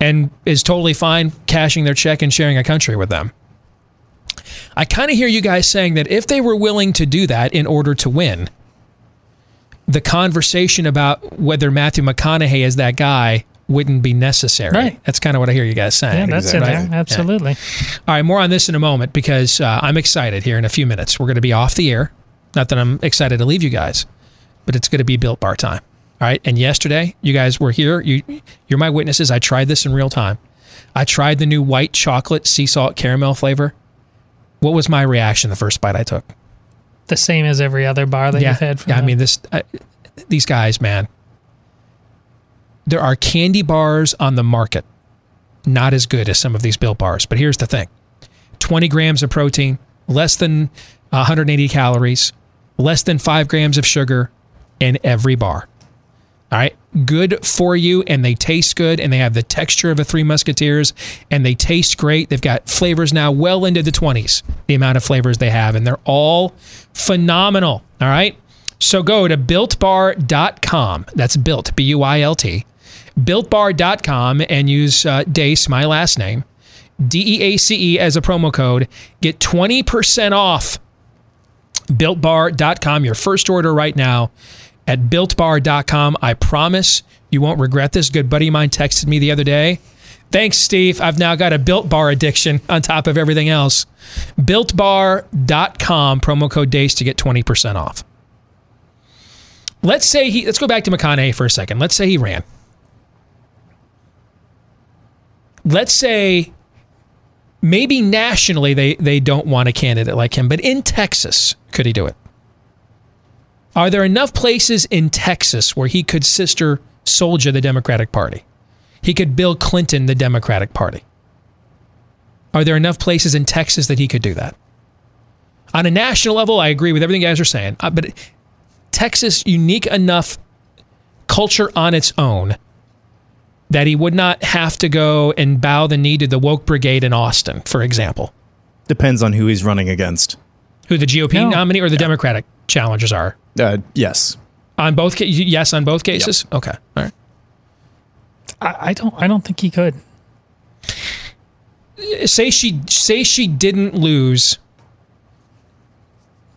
and is totally fine cashing their check and sharing a country with them. I kind of hear you guys saying that if they were willing to do that in order to win, the conversation about whether Matthew McConaughey is that guy wouldn't be necessary. Right. That's kind of what I hear you guys saying. Yeah, that's in Right? there. Absolutely. All right, more on this in a moment because uh, I'm excited here in a few minutes. We're going to be off the air. Not that I'm excited to leave you guys, but it's going to be built bar time. All right. And yesterday, you guys were here. You, you're my witnesses. I tried this in real time. I tried the new white chocolate sea salt caramel flavor. What was my reaction the first bite I took? The same as every other bar that yeah, you've had from yeah. I mean, this uh, these guys, man. There are candy bars on the market, not as good as some of these built bars. But here's the thing: 20 grams of protein, less than 180 calories, less than five grams of sugar in every bar. All right, good for you, and they taste good, and they have the texture of a Three Musketeers, and they taste great. They've got flavors now well into the 20s, the amount of flavors they have, and they're all phenomenal. All right, so go to builtbar.com. That's built, B U I L T, builtbar.com, and use uh, Deace, my last name, D E A C E, as a promo code. Get 20% off builtbar.com, your first order right now at builtbar.com. I promise you won't regret this. Good buddy of mine texted me the other day. Thanks, Steve. I've now got a built bar addiction on top of everything else. Builtbar.com, promo code DEACE to get 20% off. Let's say he, let's go back to McConaughey for a second. Let's say he ran. Let's say maybe nationally they, they don't want a candidate like him, but in Texas, could he do it? Are there enough places in Texas where he could sister soldier the Democratic Party? He could Bill Clinton the Democratic Party. Are there enough places in Texas that he could do that? On a national level, I agree with everything you guys are saying, uh, but Texas unique enough culture on its own that he would not have to go and bow the knee to the woke brigade in Austin, for example. Depends on who he's running against. Who the GOP No. nominee or the Democratic challengers are? Uh, yes. On both cases? Yes, on both cases? Okay. All right. I, I don't. I don't think he could. say she say she didn't lose.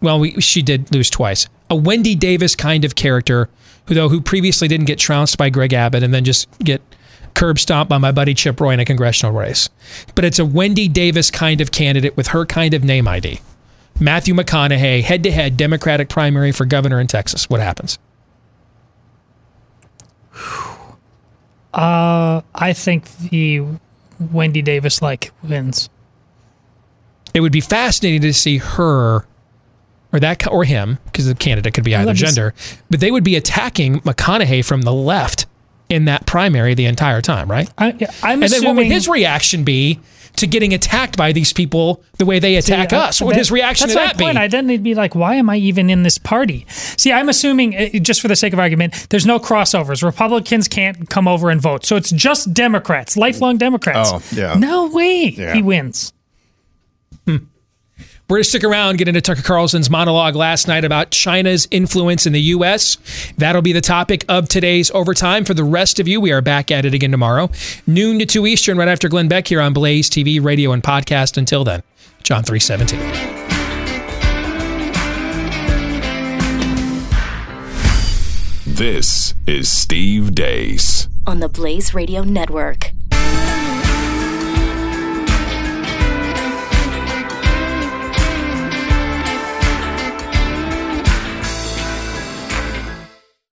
Well, we, she did lose twice. A Wendy Davis kind of character, who though who previously didn't get trounced by Greg Abbott and then just get curb stomped by my buddy Chip Roy in a congressional race. But it's a Wendy Davis kind of candidate with her kind of name ID. Matthew McConaughey, head to head Democratic primary for governor in Texas. What happens? Uh, I think the Wendy Davis like wins. It would be fascinating to see her or that or him because the candidate could be either gender, but they would be attacking McConaughey from the left in that primary the entire time, right? I, I'm and then what would his reaction be to getting attacked by these people the way they attack See, I- us? What that- his reaction that's to my that point. be? I then they'd be like, "Why am I even in this party?" See, I'm assuming, uh, just for the sake of argument, there's no crossovers. Republicans can't come over and vote, so it's just Democrats, lifelong Democrats. Oh, yeah. No way Yeah. he wins. We're going to stick around, get into Tucker Carlson's monologue last night about China's influence in the U.S. That'll be the topic of today's overtime. For the rest of you, we are back at it again tomorrow, noon to 2 Eastern, right after Glenn Beck here on Blaze TV, radio, and podcast. Until then, John 317. This is Steve Deace on the Blaze Radio Network.